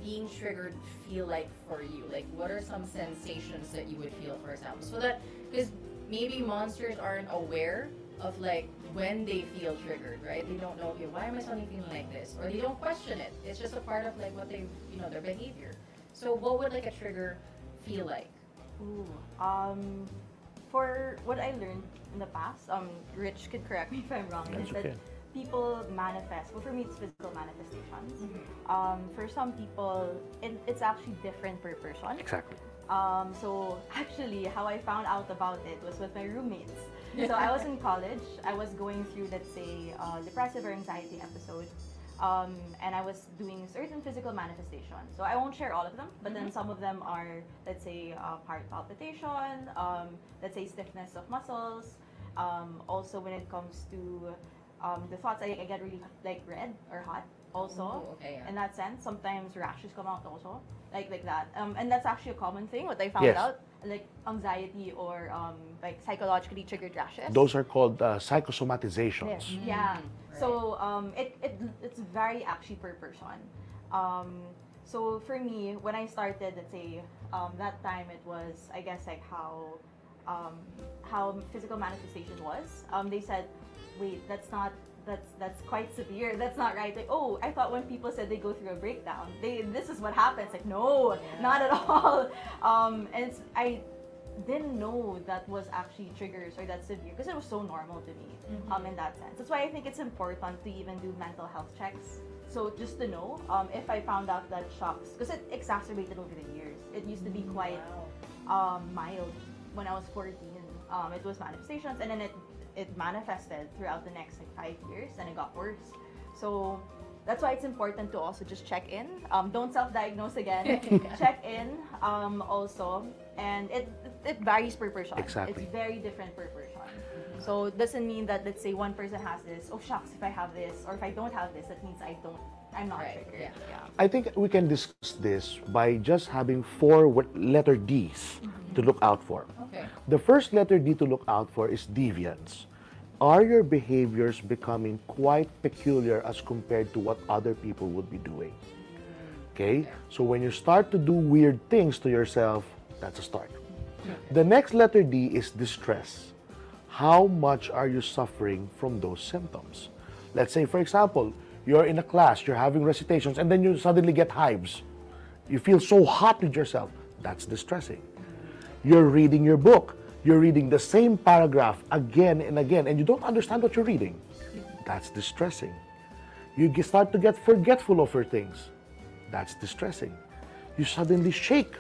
being triggered feel like for you? Like, what are some sensations that you would feel, for example? So that, because maybe monsters aren't aware of like when they feel triggered, right? They don't know, okay, why am I suddenly feeling like this? Or they don't question it. It's just a part of like what they, you know, their behavior. So, what would like a trigger feel like? Ooh, um, for what I learned in the past, um, Rich could correct me if I'm wrong. That's is that okay. people manifest. Well, for me, it's physical manifestations. Um, for some people, it, it's actually different per person. Exactly. Um, so actually, how I found out about it was with my roommates. so I was in college. I was going through, let's say, uh, depressive or anxiety episode, um, and I was doing certain physical manifestations. So I won't share all of them, but then some of them are, let's say, uh, heart palpitation, um, let's say stiffness of muscles. Um, also, when it comes to um, the thoughts, I, I get really like red or hot. Also, Ooh, okay, yeah. in that sense, sometimes rashes come out also, like like that. Um, and that's actually a common thing. What I found Yes. out, like anxiety or um, like psychologically triggered rashes. Those are called uh, psychosomatizations. Yes. Yeah. Mm, So um, it, it it's very actually per person. Um, so for me, when I started, let's say um, that time, it was I guess like how um, how physical manifestation was. Um, they said, wait, that's not. That's that's quite severe. That's not right. Like, oh, I thought when people said they go through a breakdown, they this is what happens. Like, no, Yeah. not at all. Um, and it's, I didn't know that was actually triggers or that severe because it was so normal to me Mm-hmm. um, in that sense. That's why I think it's important to even do mental health checks. So just to know um, if I found out that shocks, because it exacerbated over the years. It used to be Mm, quite um, mild when I was 14. Um, it was manifestations, and then it it manifested throughout the next like five years, and it got worse. So that's why it's important to also just check in. Um, don't self-diagnose again. check in um, also, and it it varies per person. Exactly. It's very different per person. So it doesn't mean that let's say one person has this. Oh shucks, if I have this, or if I don't have this, that means I don't. I'm not Right, triggered. yeah. I think we can discuss this by just having four letter D's to look out for. Okay. The first letter D to look out for is deviance. Are your behaviors becoming quite peculiar as compared to what other people would be doing? Okay? So when you start to do weird things to yourself, that's a start. The next letter D is distress. How much are you suffering from those symptoms? Let's say, for example, you're in a class, you're having recitations, and then you suddenly get hives. You feel so hot with yourself. That's distressing. You're reading your book, you're reading the same paragraph again and again, and you don't understand what you're reading. That's distressing. You start to get forgetful of over things. That's distressing. You suddenly shake,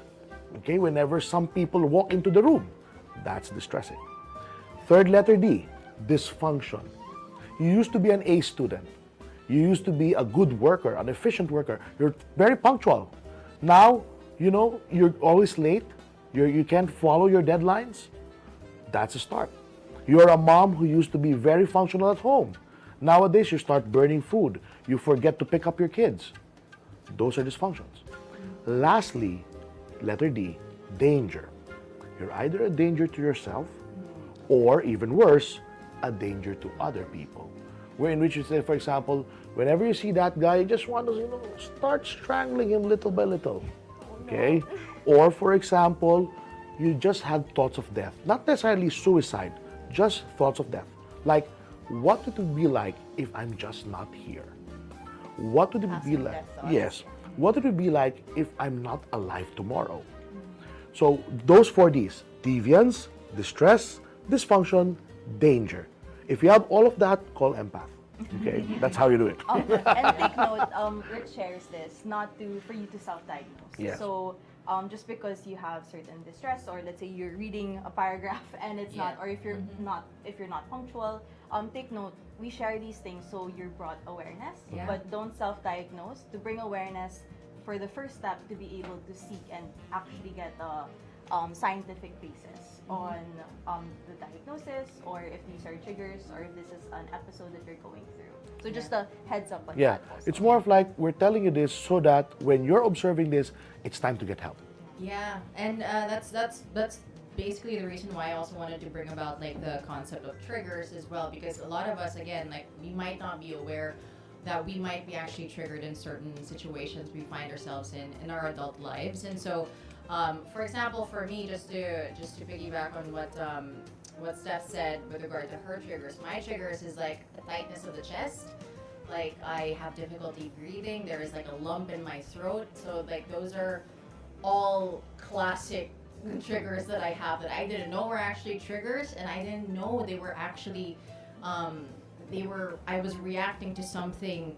okay, whenever some people walk into the room. That's distressing. Third letter D, dysfunction. You used to be an A student. You used to be a good worker, an efficient worker. You're very punctual. Now, you know, you're always late. You're, you can't follow your deadlines. That's a start. You're a mom who used to be very functional at home. Nowadays, you start burning food. You forget to pick up your kids. Those are dysfunctions. Lastly, letter D, danger. You're either a danger to yourself or even worse, a danger to other people. Where in which you say, for example, whenever you see that guy, you just want to you know, start strangling him little by little. Okay? Or for example, you just had thoughts of death. Not necessarily suicide, just thoughts of death. Like, what would it be like if I'm just not here? What would it be like? Yes. What would it be like if I'm not alive tomorrow? So those four Ds, deviance, distress, dysfunction, danger. If you have all of that, call empath. Okay, that's how you do it. Um, and take note, um, Rich shares this not to for you to self-diagnose. Yes. So um, just because you have certain distress, or let's say you're reading a paragraph and it's not, or if you're not, if you're not punctual, um, take note. We share these things so you're brought awareness, Yeah. but don't self-diagnose. To bring awareness, for the first step to be able to seek and actually get a um, scientific basis on the diagnosis, or if these are triggers, or if this is an episode that you're going through. So just a heads up on Yeah, that. Also. it's more of like we're telling you this so that when you're observing this, it's time to get help. Yeah, and uh, that's that's that's basically the reason why I also wanted to bring about like the concept of triggers as well, because a lot of us, again, like we might not be aware that we might be actually triggered in certain situations we find ourselves in in our adult lives, and so. Um, for example, for me, just to just to piggyback on what um, what Steph said with regard to her triggers, my triggers is like the tightness of the chest, like I have difficulty breathing. There is like a lump in my throat. So like those are all classic triggers that I have that I didn't know were actually triggers, and I didn't know they were actually um, they were I was reacting to something,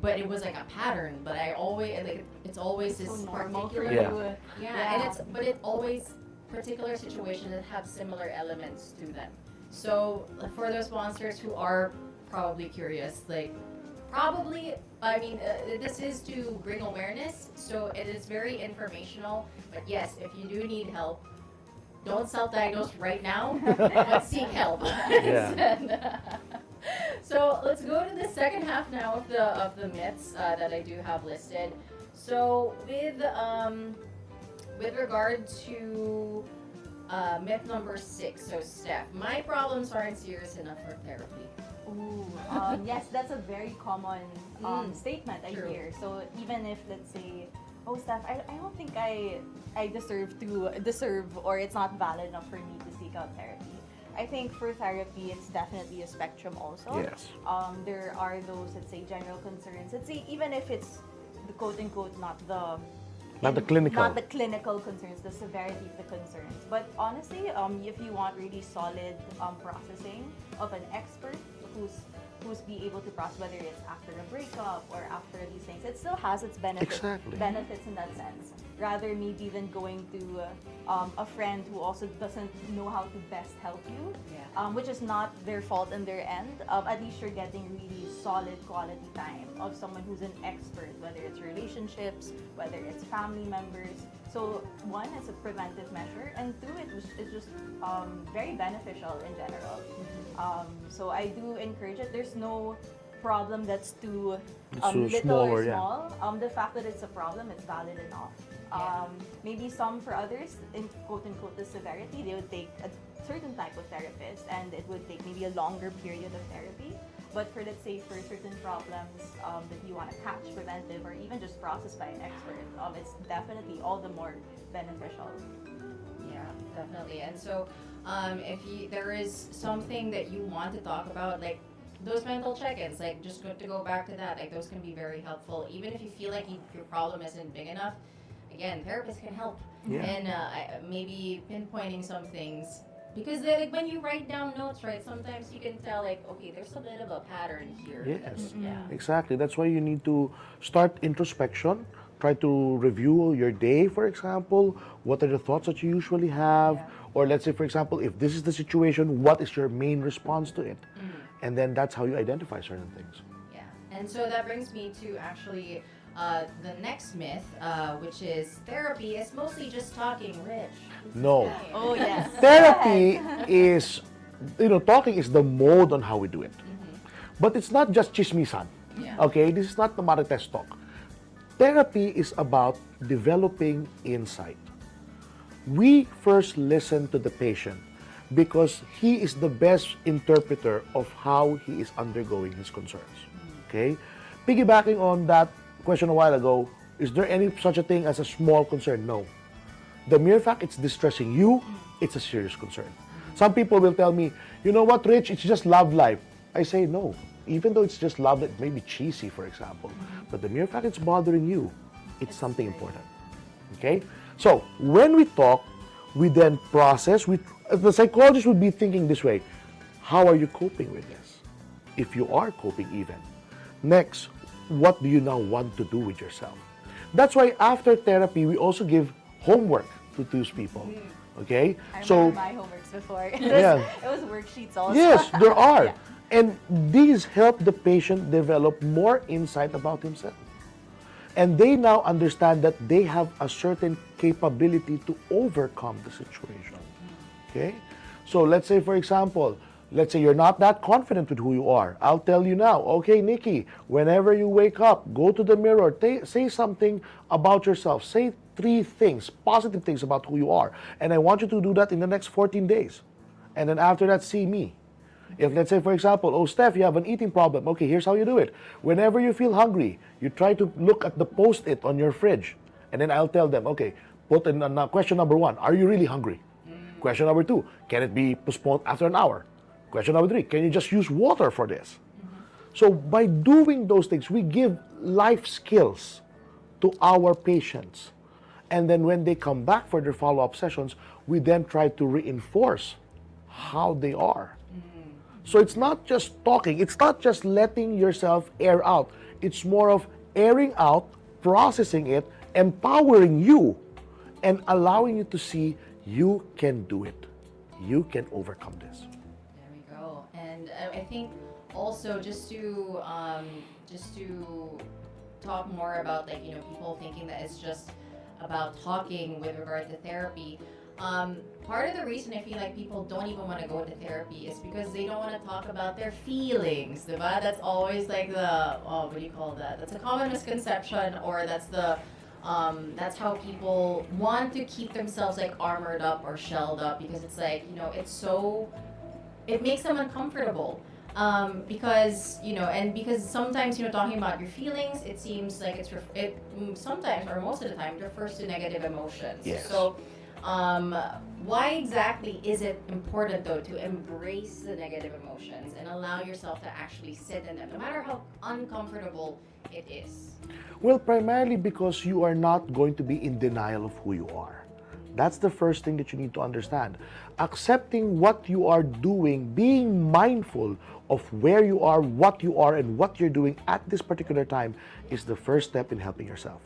but it was like a pattern. But I always like it's always this so normal particular you. Yeah. yeah, and it's but it always particular situations that have similar elements to them. So for those monsters who are probably curious, like probably I mean uh, this is to bring awareness, so it is very informational. But yes, if you do need help, don't self-diagnose right now, but seek help. So let's go to the second half now of the of the myths uh, that I do have listed. So with um, with regard to uh, myth number six, so Steph, my problems aren't serious enough for therapy. Ooh, um, yes, that's a very common um, Mm, statement I true. hear. So even if let's say, oh Steph, I, I don't think I I deserve to deserve or it's not valid enough for me to seek out therapy. I think for therapy, it's definitely a spectrum also. Yes. Um, there are those let's say general concerns. Let's say even if it's the quote unquote not the Not the clinical. Not the clinical concerns, the severity of the concerns. But honestly, um, if you want really solid um, processing of an expert who's who's be able to process whether it's after a breakup or things, it still has its benefits. Exactly. Benefits in that sense. Rather maybe than going to uh, um, a friend who also doesn't know how to best help you, Yeah. um, which is not their fault in their end. Um, at least you're getting really solid quality time of someone who's an expert, whether it's relationships, whether it's family members. So one, it's a preventive measure, and two, it was it's just um, very beneficial in general. Um, so I do encourage it. There's no problem that's too um, Too little small or or, yeah. small. Um, the fact that it's a problem, it's valid enough. Yeah. Um, maybe some for others, in quote unquote the severity, they would take a certain type of therapist and it would take maybe a longer period of therapy. But for let's say for certain problems um, that you want to catch preventive or even just processed by an expert, um, it's definitely all the more beneficial. Yeah, definitely. And so, um, if you there is something that you want to talk about, like those mental check-ins, like just good to go back to that, like those can be very helpful. Even if you feel like you, your problem isn't big enough, again, therapists can help. Yeah. And uh, maybe pinpointing some things. Because they, like when you write down notes, right? Sometimes you can tell, like, okay, there's a bit of a pattern here. Yes. Yeah. Exactly. That's why you need to start introspection. Try to review your day, for example. What are the thoughts that you usually have? Yeah. Or let's say, for example, if this is the situation, what is your main response to it? And then that's how you identify certain things. Yeah, and so that brings me to actually uh, the next myth, uh, which is therapy is mostly just talking rich. No. Oh yes. Therapy is, you know, talking is the mode on how we do it. But it's not just chismisan. Yeah. Okay, this is not the Marites talk. Therapy is about developing insight. We first listen to the patient because he is the best interpreter of how he is undergoing his concerns. Okay? Piggybacking on that question a while ago, is there any such a thing as a small concern? No. The mere fact it's distressing you, it's a serious concern. Some people will tell me, you know what, Rich, it's just love life. I say no. Even though it's just love life, it may be cheesy, for example. But the mere fact it's bothering you, it's something important. Okay? So when we talk, we then process. We, the psychologist would be thinking this way How are you coping with this? If you are coping, even. Next, what do you now want to do with yourself? That's why after therapy, we also give homework to those people. Mm. Okay? I so, my homeworks before. It was, Yeah. it was worksheets also. yes, there are. Yeah. And these help the patient develop more insight about himself. And they now understand that they have a certain capability to overcome the situation. Okay? So let's say, for example, let's say you're not that confident with who you are. I'll tell you now, okay, Nikki, whenever you wake up, go to the mirror, ta- say something about yourself. Say three things, positive things about who you are. And I want you to do that in the next 14 days. And then after that, see me. If let's say, for example, oh Steph, you have an eating problem. Okay, here's how you do it. Whenever you feel hungry, you try to look at the post-it on your fridge, and then I'll tell them, okay, put in uh, question number one: Are you really hungry? Question number two: Can it be postponed after an hour? Question number three: Can you just use water for this? Mm-hmm. So by doing those things, we give life skills to our patients. And then when they come back for their follow-up sessions, we then try to reinforce how they are. Mm. So it's not just talking, it's not just letting yourself air out. It's more of airing out, processing it, empowering you, and allowing you to see you can do it. You can overcome this. There we go. And uh, I think also just to um, just to talk more about like you know people thinking that it's just about talking with regard to therapy. Um, part of the reason I feel like people don't even want to go to therapy is because they don't want to talk about their feelings, diba? That's always like the oh, what do you call that? That's a common misconception, or that's the um, that's how people want to keep themselves like armored up or shelled up because it's like you know it's so it makes them uncomfortable um, because you know and because sometimes you know talking about your feelings it seems like it's ref- it mm, sometimes or most of the time refers to negative emotions Yes. so Um, why exactly is it important though to embrace the negative emotions and allow yourself to actually sit in them, no matter how uncomfortable it is? Well, primarily because you are not going to be in denial of who you are. That's the first thing that you need to understand. Accepting what you are doing, being mindful of where you are, what you are, and what you're doing at this particular time is the first step in helping yourself.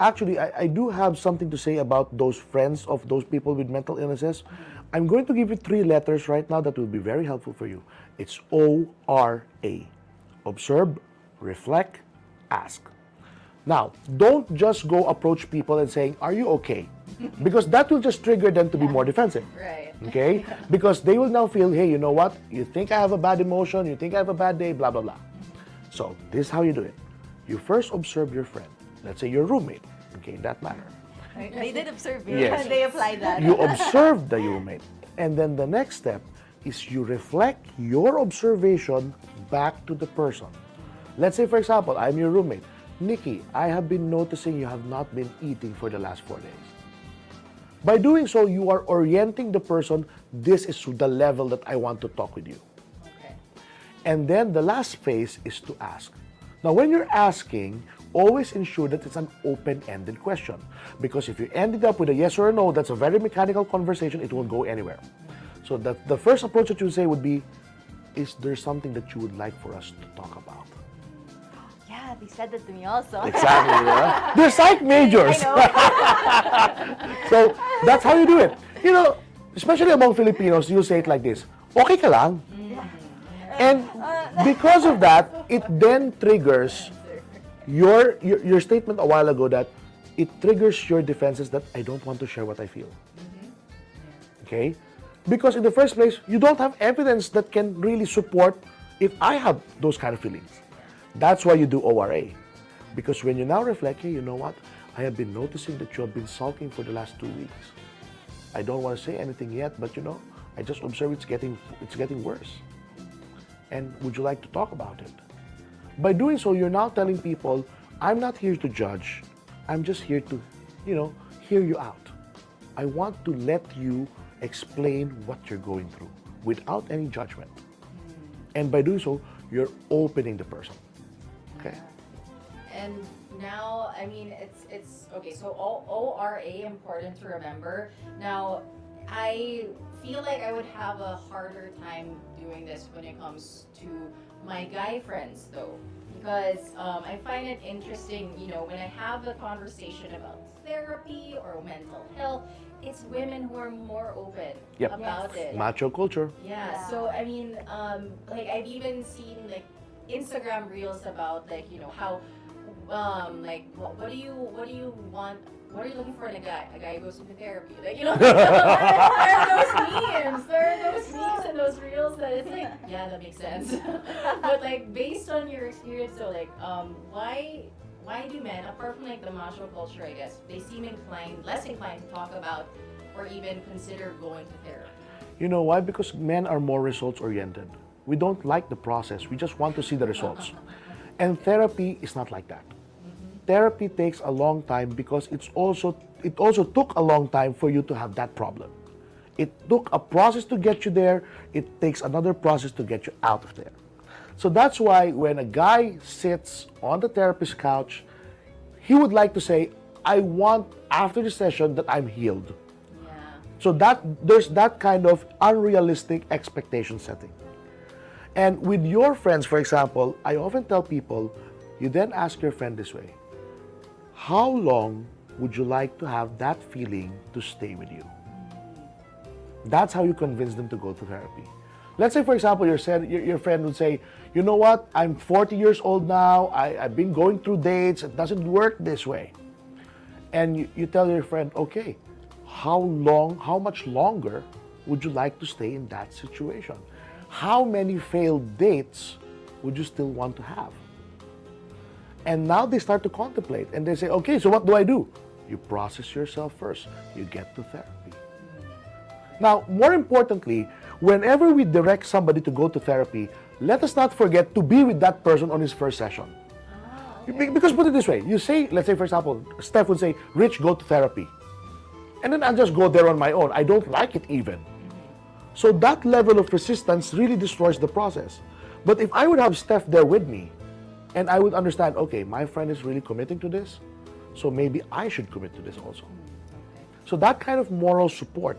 Actually, I, I do have something to say about those friends of those people with mental illnesses. I'm going to give you three letters right now that will be very helpful for you. It's O R A. Observe, reflect, ask. Now, don't just go approach people and saying, Are you okay? Because that will just trigger them to be more defensive. Right. Okay? Because they will now feel, Hey, you know what? You think I have a bad emotion, you think I have a bad day, blah, blah, blah. So, this is how you do it. You first observe your friend, let's say your roommate, okay, in that manner. They did observe you. Yes. they applied that. You observe the roommate. And then the next step is you reflect your observation back to the person. Let's say, for example, I'm your roommate. Nikki, I have been noticing you have not been eating for the last four days. By doing so, you are orienting the person, this is to the level that I want to talk with you. Okay. And then the last phase is to ask. Now, when you're asking, always ensure that it's an open ended question. Because if you ended up with a yes or a no, that's a very mechanical conversation, it won't go anywhere. So, that the first approach that you would say would be Is there something that you would like for us to talk about? Yeah, they said that to me also. Exactly. yeah. They're psych majors. I know. So, that's how you do it. You know, especially among Filipinos, you say it like this, okay ka lang? Mm. And because of that, it then triggers your, your, your statement a while ago that it triggers your defenses that I don't want to share what I feel. Mm-hmm. Okay? Because in the first place, you don't have evidence that can really support if I have those kind of feelings. That's why you do ORA. Because when you now reflect, hey, you know what? I have been noticing that you have been sulking for the last two weeks. I don't want to say anything yet, but you know, I just observe it's getting it's getting worse. And would you like to talk about it? By doing so, you're now telling people, I'm not here to judge. I'm just here to, you know, hear you out. I want to let you explain what you're going through without any judgment. Mm. And by doing so, you're opening the person. Okay? And now, I mean, it's it's okay. So ORA important to remember. Now, I feel like I would have a harder time doing this when it comes to my guy friends, though, because um, I find it interesting. You know, when I have a conversation about therapy or mental health, it's women who are more open Yep. about it. Macho culture. Yeah, Yeah. so I mean, um, like I've even seen like Instagram reels about like you know how, um, like what, what do you what do you want? What are you looking for in a guy? A guy who goes to therapy, like you know. there are those memes. There are those memes and those reels that it's like, yeah, that makes sense. but like based on your experience, so like, um, why? Why do men, apart from like the macho culture, I guess, they seem inclined, less inclined to talk about or even consider going to therapy? You know why? Because men are more results oriented. We don't like the process, we just want to see the results. And therapy is not like that. Therapy takes a long time because it's also it also took a long time for you to have that problem. It took a process to get you there, it takes another process to get you out of there. So that's why when a guy sits on the therapist's couch, he would like to say, I want after the session that I'm healed. Yeah. So that there's that kind of unrealistic expectation setting. And with your friends, for example, I often tell people, you then ask your friend this way, how long would you like to have that feeling to stay with you? That's how you convince them to go to therapy. Let's say, for example, your, your, friend would say, you know what, I'm 40 years old now, I, I've been going through dates, it doesn't work this way. And you, you tell your friend, okay, how long, how much longer would you like to stay in that situation? How many failed dates would you still want to have? And now they start to contemplate and they say, okay, so what do I do? You process yourself first, you get to therapy. Now, more importantly, whenever we direct somebody to go to therapy, let us not forget to be with that person on his first session. Ah, be- Because put it this way, you say, let's say for example, Steph would say, Rich, go to therapy. and then I'll just go there on my own. I don't like it even. So that level of resistance really destroys the process. But if I would have Steph there with me, and I would understand, okay, my friend is really committing to this, so maybe I should commit to this also. So that kind of moral support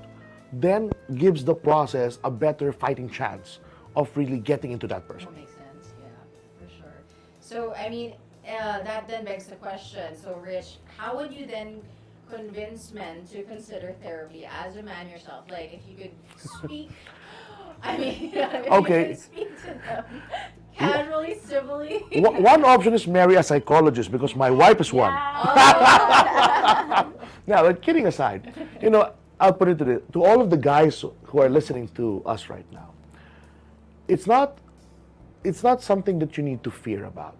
then gives the process a better fighting chance of really getting into that person. That makes sense. Yeah, for sure. So I mean, uh, that then begs the question. So Rich, how would you then convince men to consider therapy as a man yourself? Like, if you could speak. I mean, if Okay. you could speak to them casually, civilly. One option is marry a psychologist because my wife is one. Oh. Now, but kidding aside, you know, I'll put it to the, to all of the guys who are listening to us right now. It's not it's not something that you need to fear about.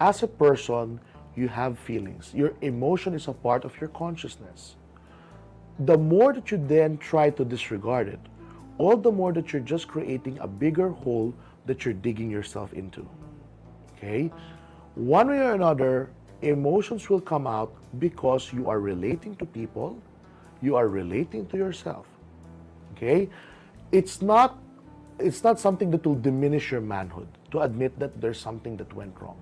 As a person, you have feelings. Your emotion is a part of your consciousness. The more that you then try to disregard it, all the more that you're just creating a bigger hole that you're digging yourself into. Okay? One way or another, emotions will come out because you are relating to people, you are relating to yourself. Okay? It's not it's not something that will diminish your manhood to admit that there's something that went wrong.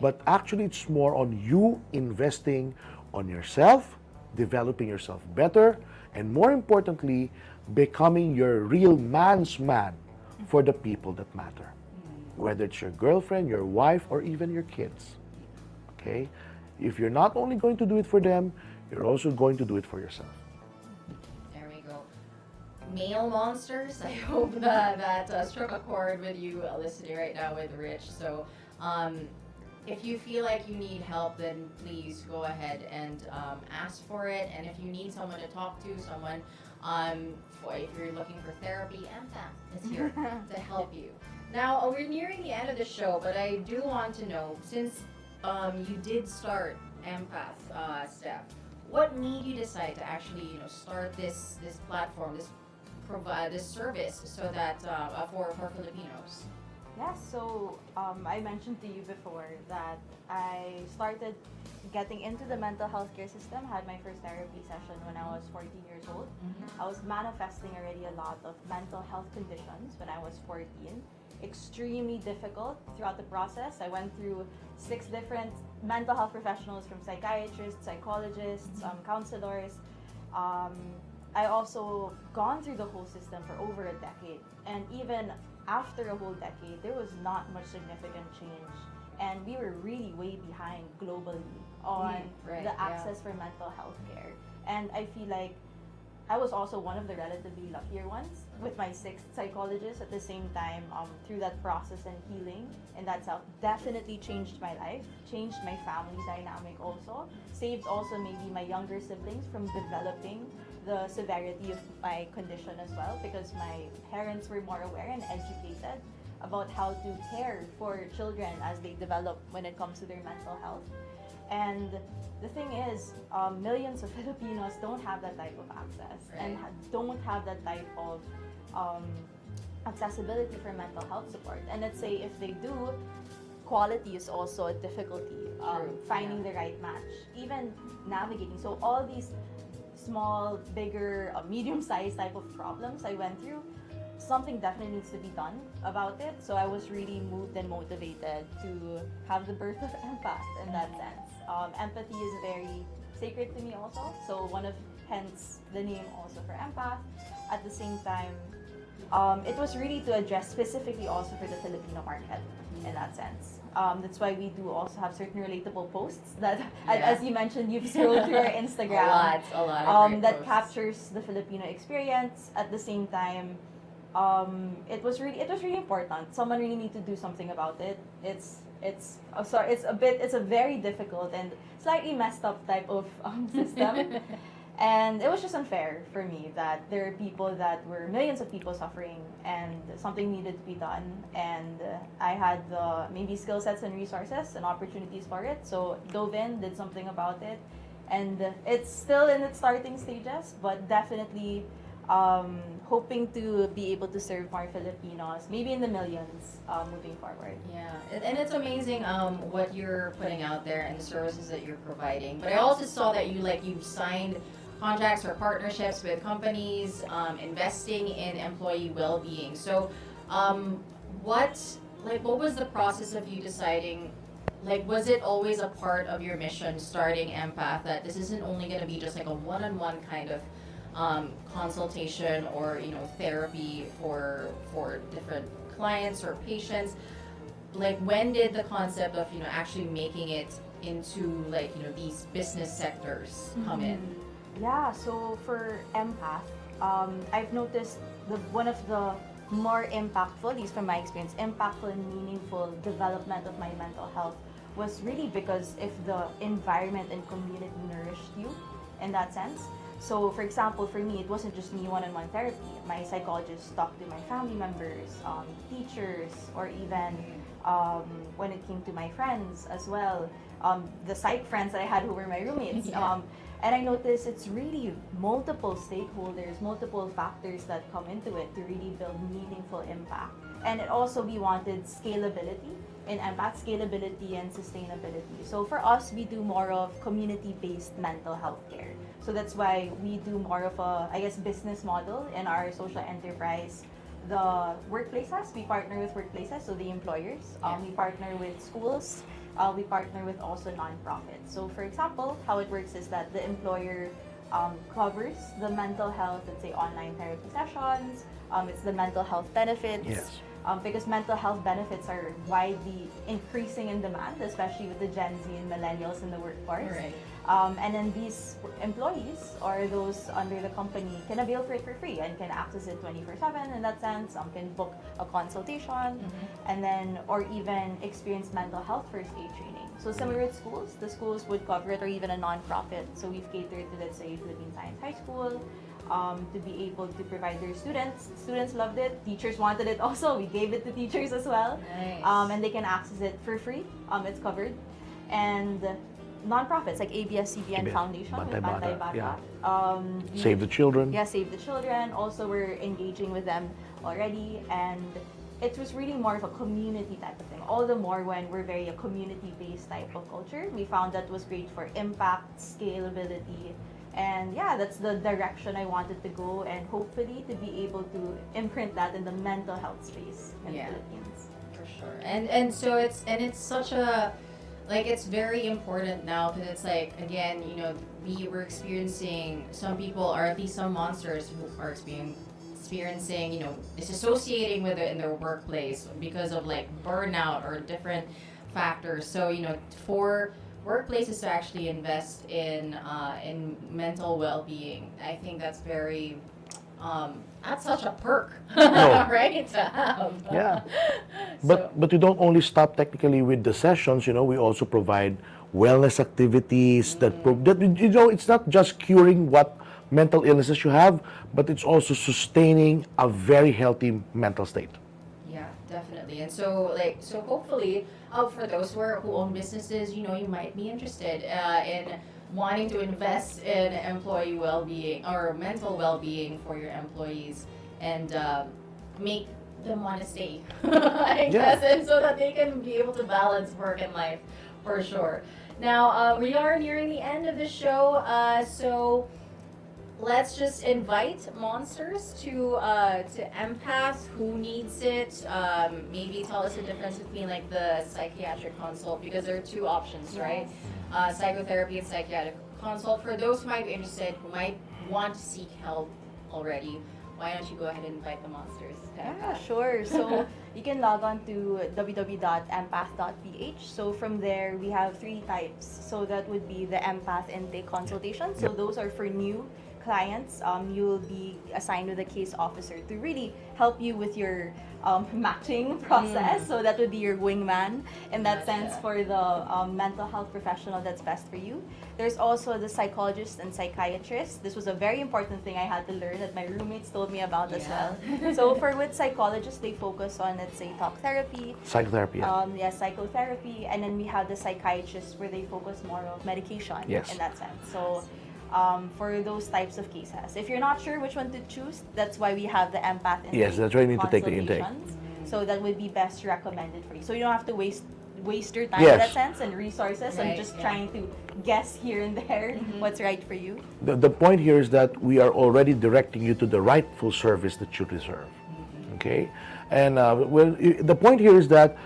But actually it's more on you investing on yourself, developing yourself better, and more importantly, becoming your real man's man for the people that matter whether it's your girlfriend, your wife, or even your kids. Okay? If you're not only going to do it for them, you're also going to do it for yourself. There we go. Male monsters. I hope that that uh, struck a chord with you uh, listening right now with Rich. So, um, if you feel like you need help, then please go ahead and um, ask for it. And if you need someone to talk to, someone, um, if you're looking for therapy, Empath is here to help you. Now uh, we're nearing the end of the show, but I do want to know since um, you did start Empath, uh, Steph, what made you decide to actually, you know, start this this platform, this provide this service, so that uh, uh, for for Filipinos? Yeah, so um, I mentioned to you before that I started getting into the mental health care system, had my first therapy session when I was 14 years old. I was manifesting already a lot of mental health conditions when I was 14. Extremely difficult throughout the process. I went through six different mental health professionals from psychiatrists, psychologists, um, counselors. Um, I also gone through the whole system for over a decade, and even after a whole decade, there was not much significant change, and we were really way behind globally on right, the yeah. access for mental health care. And I feel like I was also one of the relatively luckier ones with my sixth psychologist at the same time um, through that process and healing and that self definitely changed my life changed my family dynamic also saved also maybe my younger siblings from developing the severity of my condition as well because my parents were more aware and educated about how to care for children as they develop when it comes to their mental health and the thing is, um, millions of Filipinos don't have that type of access and ha- don't have that type of um, accessibility for mental health support. And let's say if they do, quality is also a difficulty. Um, finding the right match, even navigating. So all these small, bigger, uh, medium-sized type of problems I went through, something definitely needs to be done about it. So I was really moved and motivated to have the birth of empath in that sense. Um, empathy is very sacred to me also. So one of hence the name also for empath. At the same time, um, it was really to address specifically also for the Filipino market in that sense. Um, that's why we do also have certain relatable posts that, Yeah. as you mentioned, you've scrolled through our A Instagram lot, a lot. Um, that posts. captures the Filipino experience. At the same time, um, it was really it was really important. Someone really need to do something about it. It's it's oh, sorry, it's a bit it's a very difficult and slightly messed up type of um, system. And it was just unfair for me that there are people that were millions of people suffering and something needed to be done. And uh, I had the maybe skill sets and resources and opportunities for it. So dove in, did something about it. And it's still in its starting stages, but definitely um, hoping to be able to serve more Filipinos, maybe in the millions uh, moving forward. Yeah, and- it's amazing um, what you're putting out there and the services that you're providing. But I also saw that you like you signed contracts or partnerships with companies, um, investing in employee well-being. So, um, what like what was the process of you deciding? Like, was it always a part of your mission starting Empath that this isn't only going to be just like a one-on-one kind of um, consultation or you know therapy for for different clients or patients? Like, when did the concept of you know actually making it into like you know these business sectors come in? Yeah, so for empath, um, I've noticed the one of the more impactful, at least from my experience, impactful and meaningful development of my mental health was really because if the environment and community nourished you in that sense. So, for example, for me, it wasn't just me one-on-one therapy. My psychologist talked to my family members, um, teachers, or even um, when it came to my friends as well, um, the psych friends that I had who were my roommates. Yeah. Um, and I noticed it's really multiple stakeholders, multiple factors that come into it to really build meaningful impact. And it also we wanted scalability in empath scalability and sustainability. So for us, we do more of community-based mental health care. So that's why we do more of a, I guess, business model in our social enterprise. The workplaces, we partner with workplaces, so the employers. Um, we partner with schools. Uh, we partner with also nonprofits. So for example, how it works is that the employer um, covers the mental health, let's say online therapy sessions. Um, it's the mental health benefits Yes. um, because mental health benefits are widely increasing in demand, especially with the Gen Z and millennials in the workforce. Right. Um, and then these employees or those under the company can avail for it for free and can access it 24/7 in that sense. Some can book a consultation, and then or even experience mental health first aid training. So similar with schools, the schools would cover it, or even a nonprofit. So we've catered to let's say Philippine Science High School, um, to be able to provide their students. Students loved it. Teachers wanted it also. We gave it to teachers as well. Nice. Um, and they can access it for free. Um, it's covered. And nonprofits like ABS-CBN ABS, Foundation with Bantay Bata, Bantay Bata. yeah. Um, we- Save the children. yeah, Save the Children. Also, we're engaging with them already, and it was really more of a community type of thing. All the more when we're very a community-based type of culture. We found that was great for impact, scalability, and yeah, that's the direction I wanted to go, and hopefully to be able to imprint that in the mental health space in Yeah. the Philippines. for sure and and so it's and it's such a like it's very important now because it's like again you know we were experiencing some people or at least some monsters who are experiencing experiencing you know disassociating with it in their workplace because of like burnout or different factors. So you know for workplaces to actually invest in uh, in mental well-being i think that's very um, that's such a perk right to have Yeah. So- But but we don't only stop technically with the sessions. You know, we also provide wellness activities that pro- that you know it's not just curing what mental illnesses you have, but it's also sustaining a very healthy mental state. Yeah, definitely. And so, like, so hopefully, uh, for those who, are, who own businesses, you know, you might be interested uh, in wanting to invest in employee well-being or mental well-being for your employees and uh, make them want to stay, I Yeah. guess, and so that they can be able to balance work and life for sure. Now, uh, we are nearing the end of the show, uh, so let's just invite monsters to uh, to empath who needs it um, maybe tell us the difference between like the psychiatric consult because there are two options right uh, psychotherapy and psychiatric consult for those who might be interested who might want to seek help already why don't you go ahead and invite the monsters Yeah, sure. So you can log on to www.empath.ph. So from there, we have three types. So that would be the empath intake consultation. So those are for new clients. Um, you will be assigned with a case officer to really help you with your um, matching process. So that would be your wingman in that sense for the um, mental health professional that's best for you. There's also the psychologist and psychiatrist. This was a very important thing I had to learn that my roommates told me about as well. so for with psychologists, they focus on let's say talk therapy, Psychotherapy. yeah. um, yeah, psychotherapy, and then we have the psychiatrists where they focus more on medication Yes. in that sense. So um, for those types of cases, if you're not sure which one to choose, that's why we have the empath intake Yes, that's why you need to take the intake. So that would be best recommended for you. So you don't have to waste waste your time Yes. in that sense and resources Right, and just yeah. trying to guess here and there what's right for you. The, the point here is that we are already directing you to the rightful service that you deserve. Okay? And uh, well, the point here is that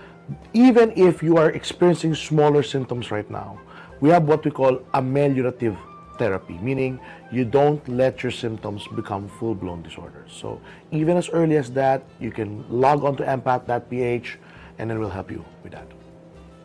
even if you are experiencing smaller symptoms right now, we have what we call ameliorative therapy, meaning you don't let your symptoms become full blown disorders. So even as early as that, you can log on to empath.ph and then we'll help you with that.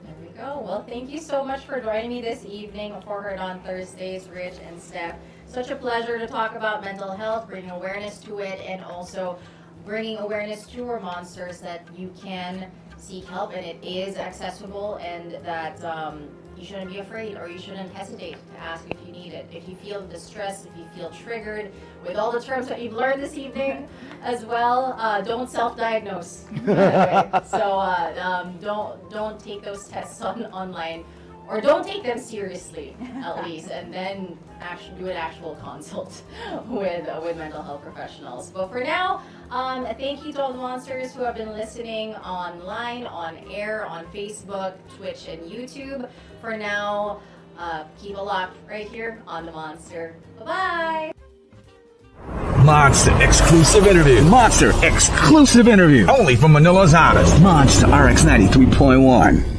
There we go. Well, thank you so much for joining me this evening for Heard on Thursdays, Rich and Steph. Such a pleasure to talk about mental health, bringing awareness to it, and also bringing awareness to our monsters that you can seek help and it is accessible and that um, you shouldn't be afraid or you shouldn't hesitate to ask if you need it. If you feel distressed, if you feel triggered with all the terms that you've learned this evening as well, uh, don't self-diagnose. Right? so uh, um, don't don't take those tests on online or don't take them seriously at least and then actually do an actual consult with uh, with mental health professionals but for now um, thank you to all the monsters who have been listening online on air on facebook twitch and youtube for now uh, keep a lock right here on the monster bye bye Monster exclusive interview. Monster exclusive interview. Only from Manila's hottest. Monster RX 93.1.